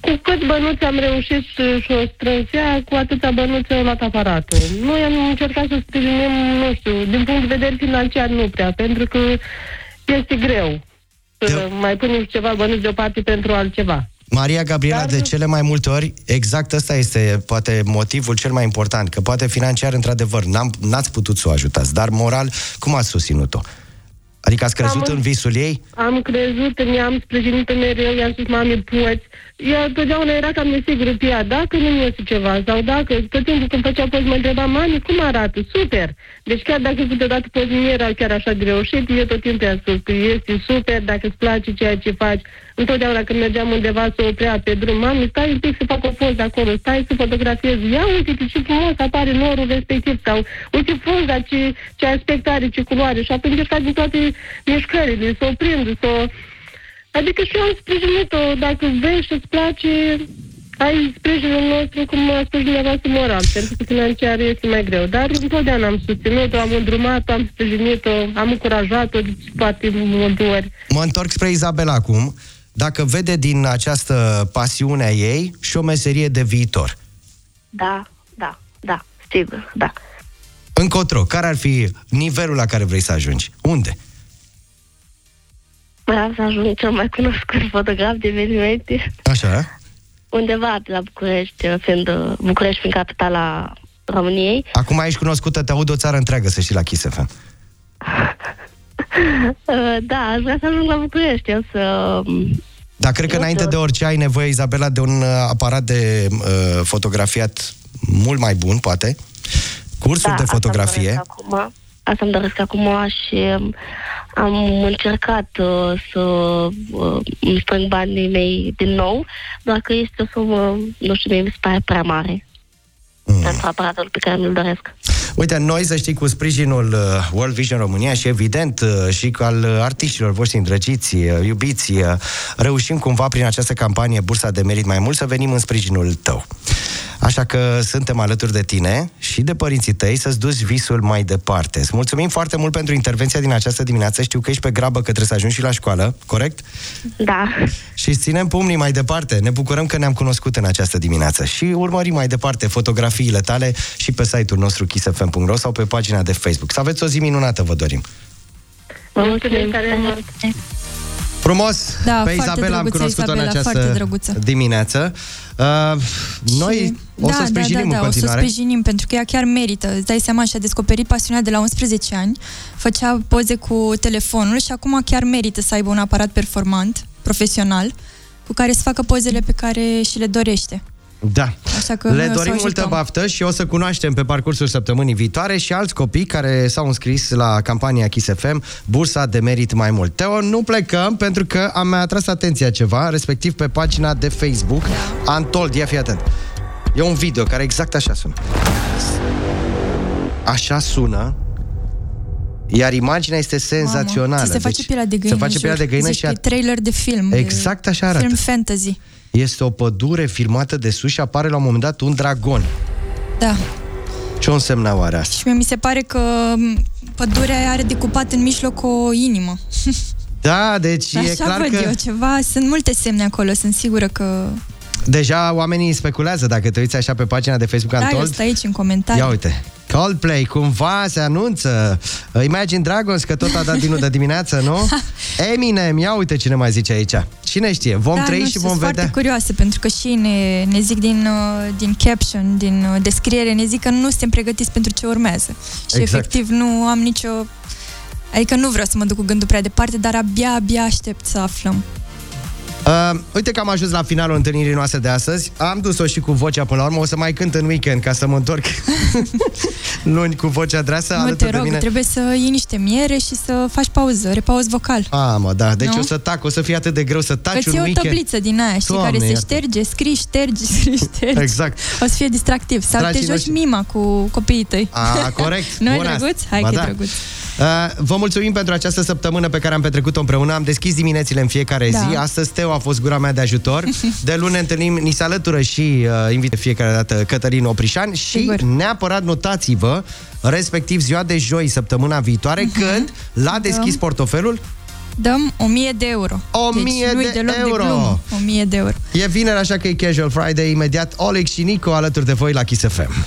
Cu cât bănuți am reușit să și-o strânsea, cu atâta bănuți au luat aparatul. Noi am încercat să sprijinim, nu știu, din punct de vedere financiar nu prea, pentru că este greu să mai punem ceva bănuți deoparte pentru altceva. Maria Gabriela, de cele mai multe ori, exact ăsta este poate motivul cel mai important, că poate financiar, într-adevăr, n-am, n-ați putut să o ajutați, dar moral, cum ați susținut-o? Adică ați crezut Am- în visul ei? Am crezut, mi-am sprijinit mereu, i-am spus, mami, poți. Ea totdeauna era cam nesigură pe ea, dacă nu iese ceva, sau dacă tot timpul când făcea poți mă întreba, mami, cum arată? Super! Deci chiar dacă câteodată poți nu era chiar așa de reușit, eu tot timpul i-am spus că este super, dacă îți place ceea ce faci. Întotdeauna când mergeam undeva să oprea pe drum, mami, stai un pic să fac o poză acolo, stai să fotografiez. Ia uite ce frumos apare norul respectiv sau uite frunza ce, ce aspect are, ce culoare. Și atunci încercat din toate mișcările, să o prind, să o... Adică și eu am sprijinit-o, dacă vrei și îți place, ai sprijinul nostru, cum a spus dumneavoastră, moral, pentru că financiar este mai greu. Dar întotdeauna am susținut-o, am îndrumat-o, am sprijinit-o, am încurajat-o de foarte multe ori. Mă întorc spre Izabela acum. Dacă vede din această pasiune a ei și o meserie de viitor. Da, da, da, sigur, da. Încotro, care ar fi nivelul la care vrei să ajungi? Unde? Vreau să ajung cel mai cunoscut fotograf de evenimente Așa? undeva de la București, fiind uh, București fiind capitala României. Acum ești cunoscută, te aud o țară întreagă, să știi, la Kiss FM. Uh, da, aș vrea să ajung la București, eu să... um, Dar cred că Nu înainte știu. de orice ai nevoie, Izabela, de un uh, aparat de uh, fotografiat mult mai bun, poate. Cursuri da, de fotografie. Asta îmi doresc acum, asta îmi doresc acum și um, am încercat uh, să uh, îmi strâng banii mei din nou, doar că este o sumă, nu știu, mi se pare prea mare Mm. pentru aparatul pe care mi-l doresc. Uite, noi, să știi, cu sprijinul uh, World Vision România și, evident, uh, și cu al uh, artiștilor voștri îndrăgiți, uh, iubiți, uh, reușim cumva prin această campanie Bursa de Merit mai mult să venim în sprijinul tău. Așa că suntem alături de tine și de părinții tăi să-ți duci visul mai departe. Îți mulțumim foarte mult pentru intervenția din această dimineață. Știu că ești pe grabă că trebuie să ajungi și la școală, corect? Da. Și îți ținem pumnii mai departe. Ne bucurăm că ne-am cunoscut în această dimineață. Și urmărim mai departe fotografiile tale și pe site-ul nostru kissfm.ro sau pe pagina de Facebook. Să aveți o zi minunată, vă dorim. Vă mulțumim tare mult. Frumos! Da, pe foarte Izabela am drăguță, cunoscut-o în Izabela, foarte această drăguță. dimineață. Uh, noi o să da, sprijinim da, da, în da, o să o continuare. sprijinim pentru că ea chiar merită. Îți dai seama, și-a descoperit pasiunea de la 11 ani, făcea poze cu telefonul și acum chiar merită să aibă un aparat performant, profesional, cu care să facă pozele pe care și le dorește. Da. Așa că Le noi o să dorim o multă ajutăm. baftă și o să cunoaștem pe parcursul săptămânii viitoare și alți copii care s-au înscris la campania Kiss FM, bursa de merit mai mult. Teo, nu plecăm pentru că am mai atras atenția ceva, respectiv pe pagina de Facebook Antold, ia fi atent. E un video care exact așa sună. Așa sună Iar imaginea este senzațională. Mamă, ți se face Deci, pielea de găină. Se face pielea de găină Zici și că a... e trailer de film. Exact așa de arată. Film fantasy. Este o pădure filmată de sus și apare la un moment dat un dragon. Da. Ce o însemna oare asta? Și mie mi se pare că m, pădurea aia are decupat în mijloc o inimă. Da, deci Așa e clar văd că eu ceva. Sunt multe semne acolo. Sunt sigură că... deja oamenii speculează dacă te uiți așa pe pagina de Facebook Da, eu Untold. sunt aici în comentarii. Ia uite, Coldplay, cumva se anunță Uh, Imagine Dragons, că tot a dat dinul de dimineață, nu? Eminem, ia uite cine mai zice aici Cine știe, vom da, trăi nu și știu, vom sunt vedea foarte curioasă, pentru că și ne, ne zic din, uh, din caption, din uh, descriere, ne zic că nu suntem pregătiți pentru ce urmează. Și Exact. efectiv nu am nicio... Adică nu vreau să mă duc cu gândul prea departe, dar abia, abia aștept să aflăm. Uh, uite că am ajuns la finalul întâlnirii noastre de astăzi. Am dus-o și cu vocea până la urmă. O să mai cânt în weekend ca să mă întorc luni cu vocea dreasă Nu, alături te de rog, mine. trebuie să iei niște miere și să faci pauză, repauz vocal. A, mă, da. Deci Nu? o să tac, o să fie atât de greu să taci Îți un iei o weekend. tabliță din aia, știi, Doamne, care se iartă. șterge, scrii, ștergi, scrii, ștergi. Exact. O să fie distractiv. Sau Dragii te joci noștri- mima cu copiii tăi. A, corect. nu e Bun asta. drăguț? Hai Ba că e da. drăguț. Uh, vă mulțumim pentru această săptămână pe care am petrecut-o împreună. Am deschis diminețile în fiecare Da. zi. Astăzi Teo a fost gura mea de ajutor. De luni ne întâlnim, ni se alătură și uh, invite fiecare dată Cătălin Oprișan și Sigur. neapărat notați-vă respectiv ziua de joi, săptămâna viitoare, Mhm. când l-a deschis Da. portofelul. Dăm 1000 de euro. 1000 deci nu-i de deloc euro. De glumă. 1000 de euro. E vineri, așa că e Casual Friday. Imediat Olex și Nico alături de voi la Kiss FM.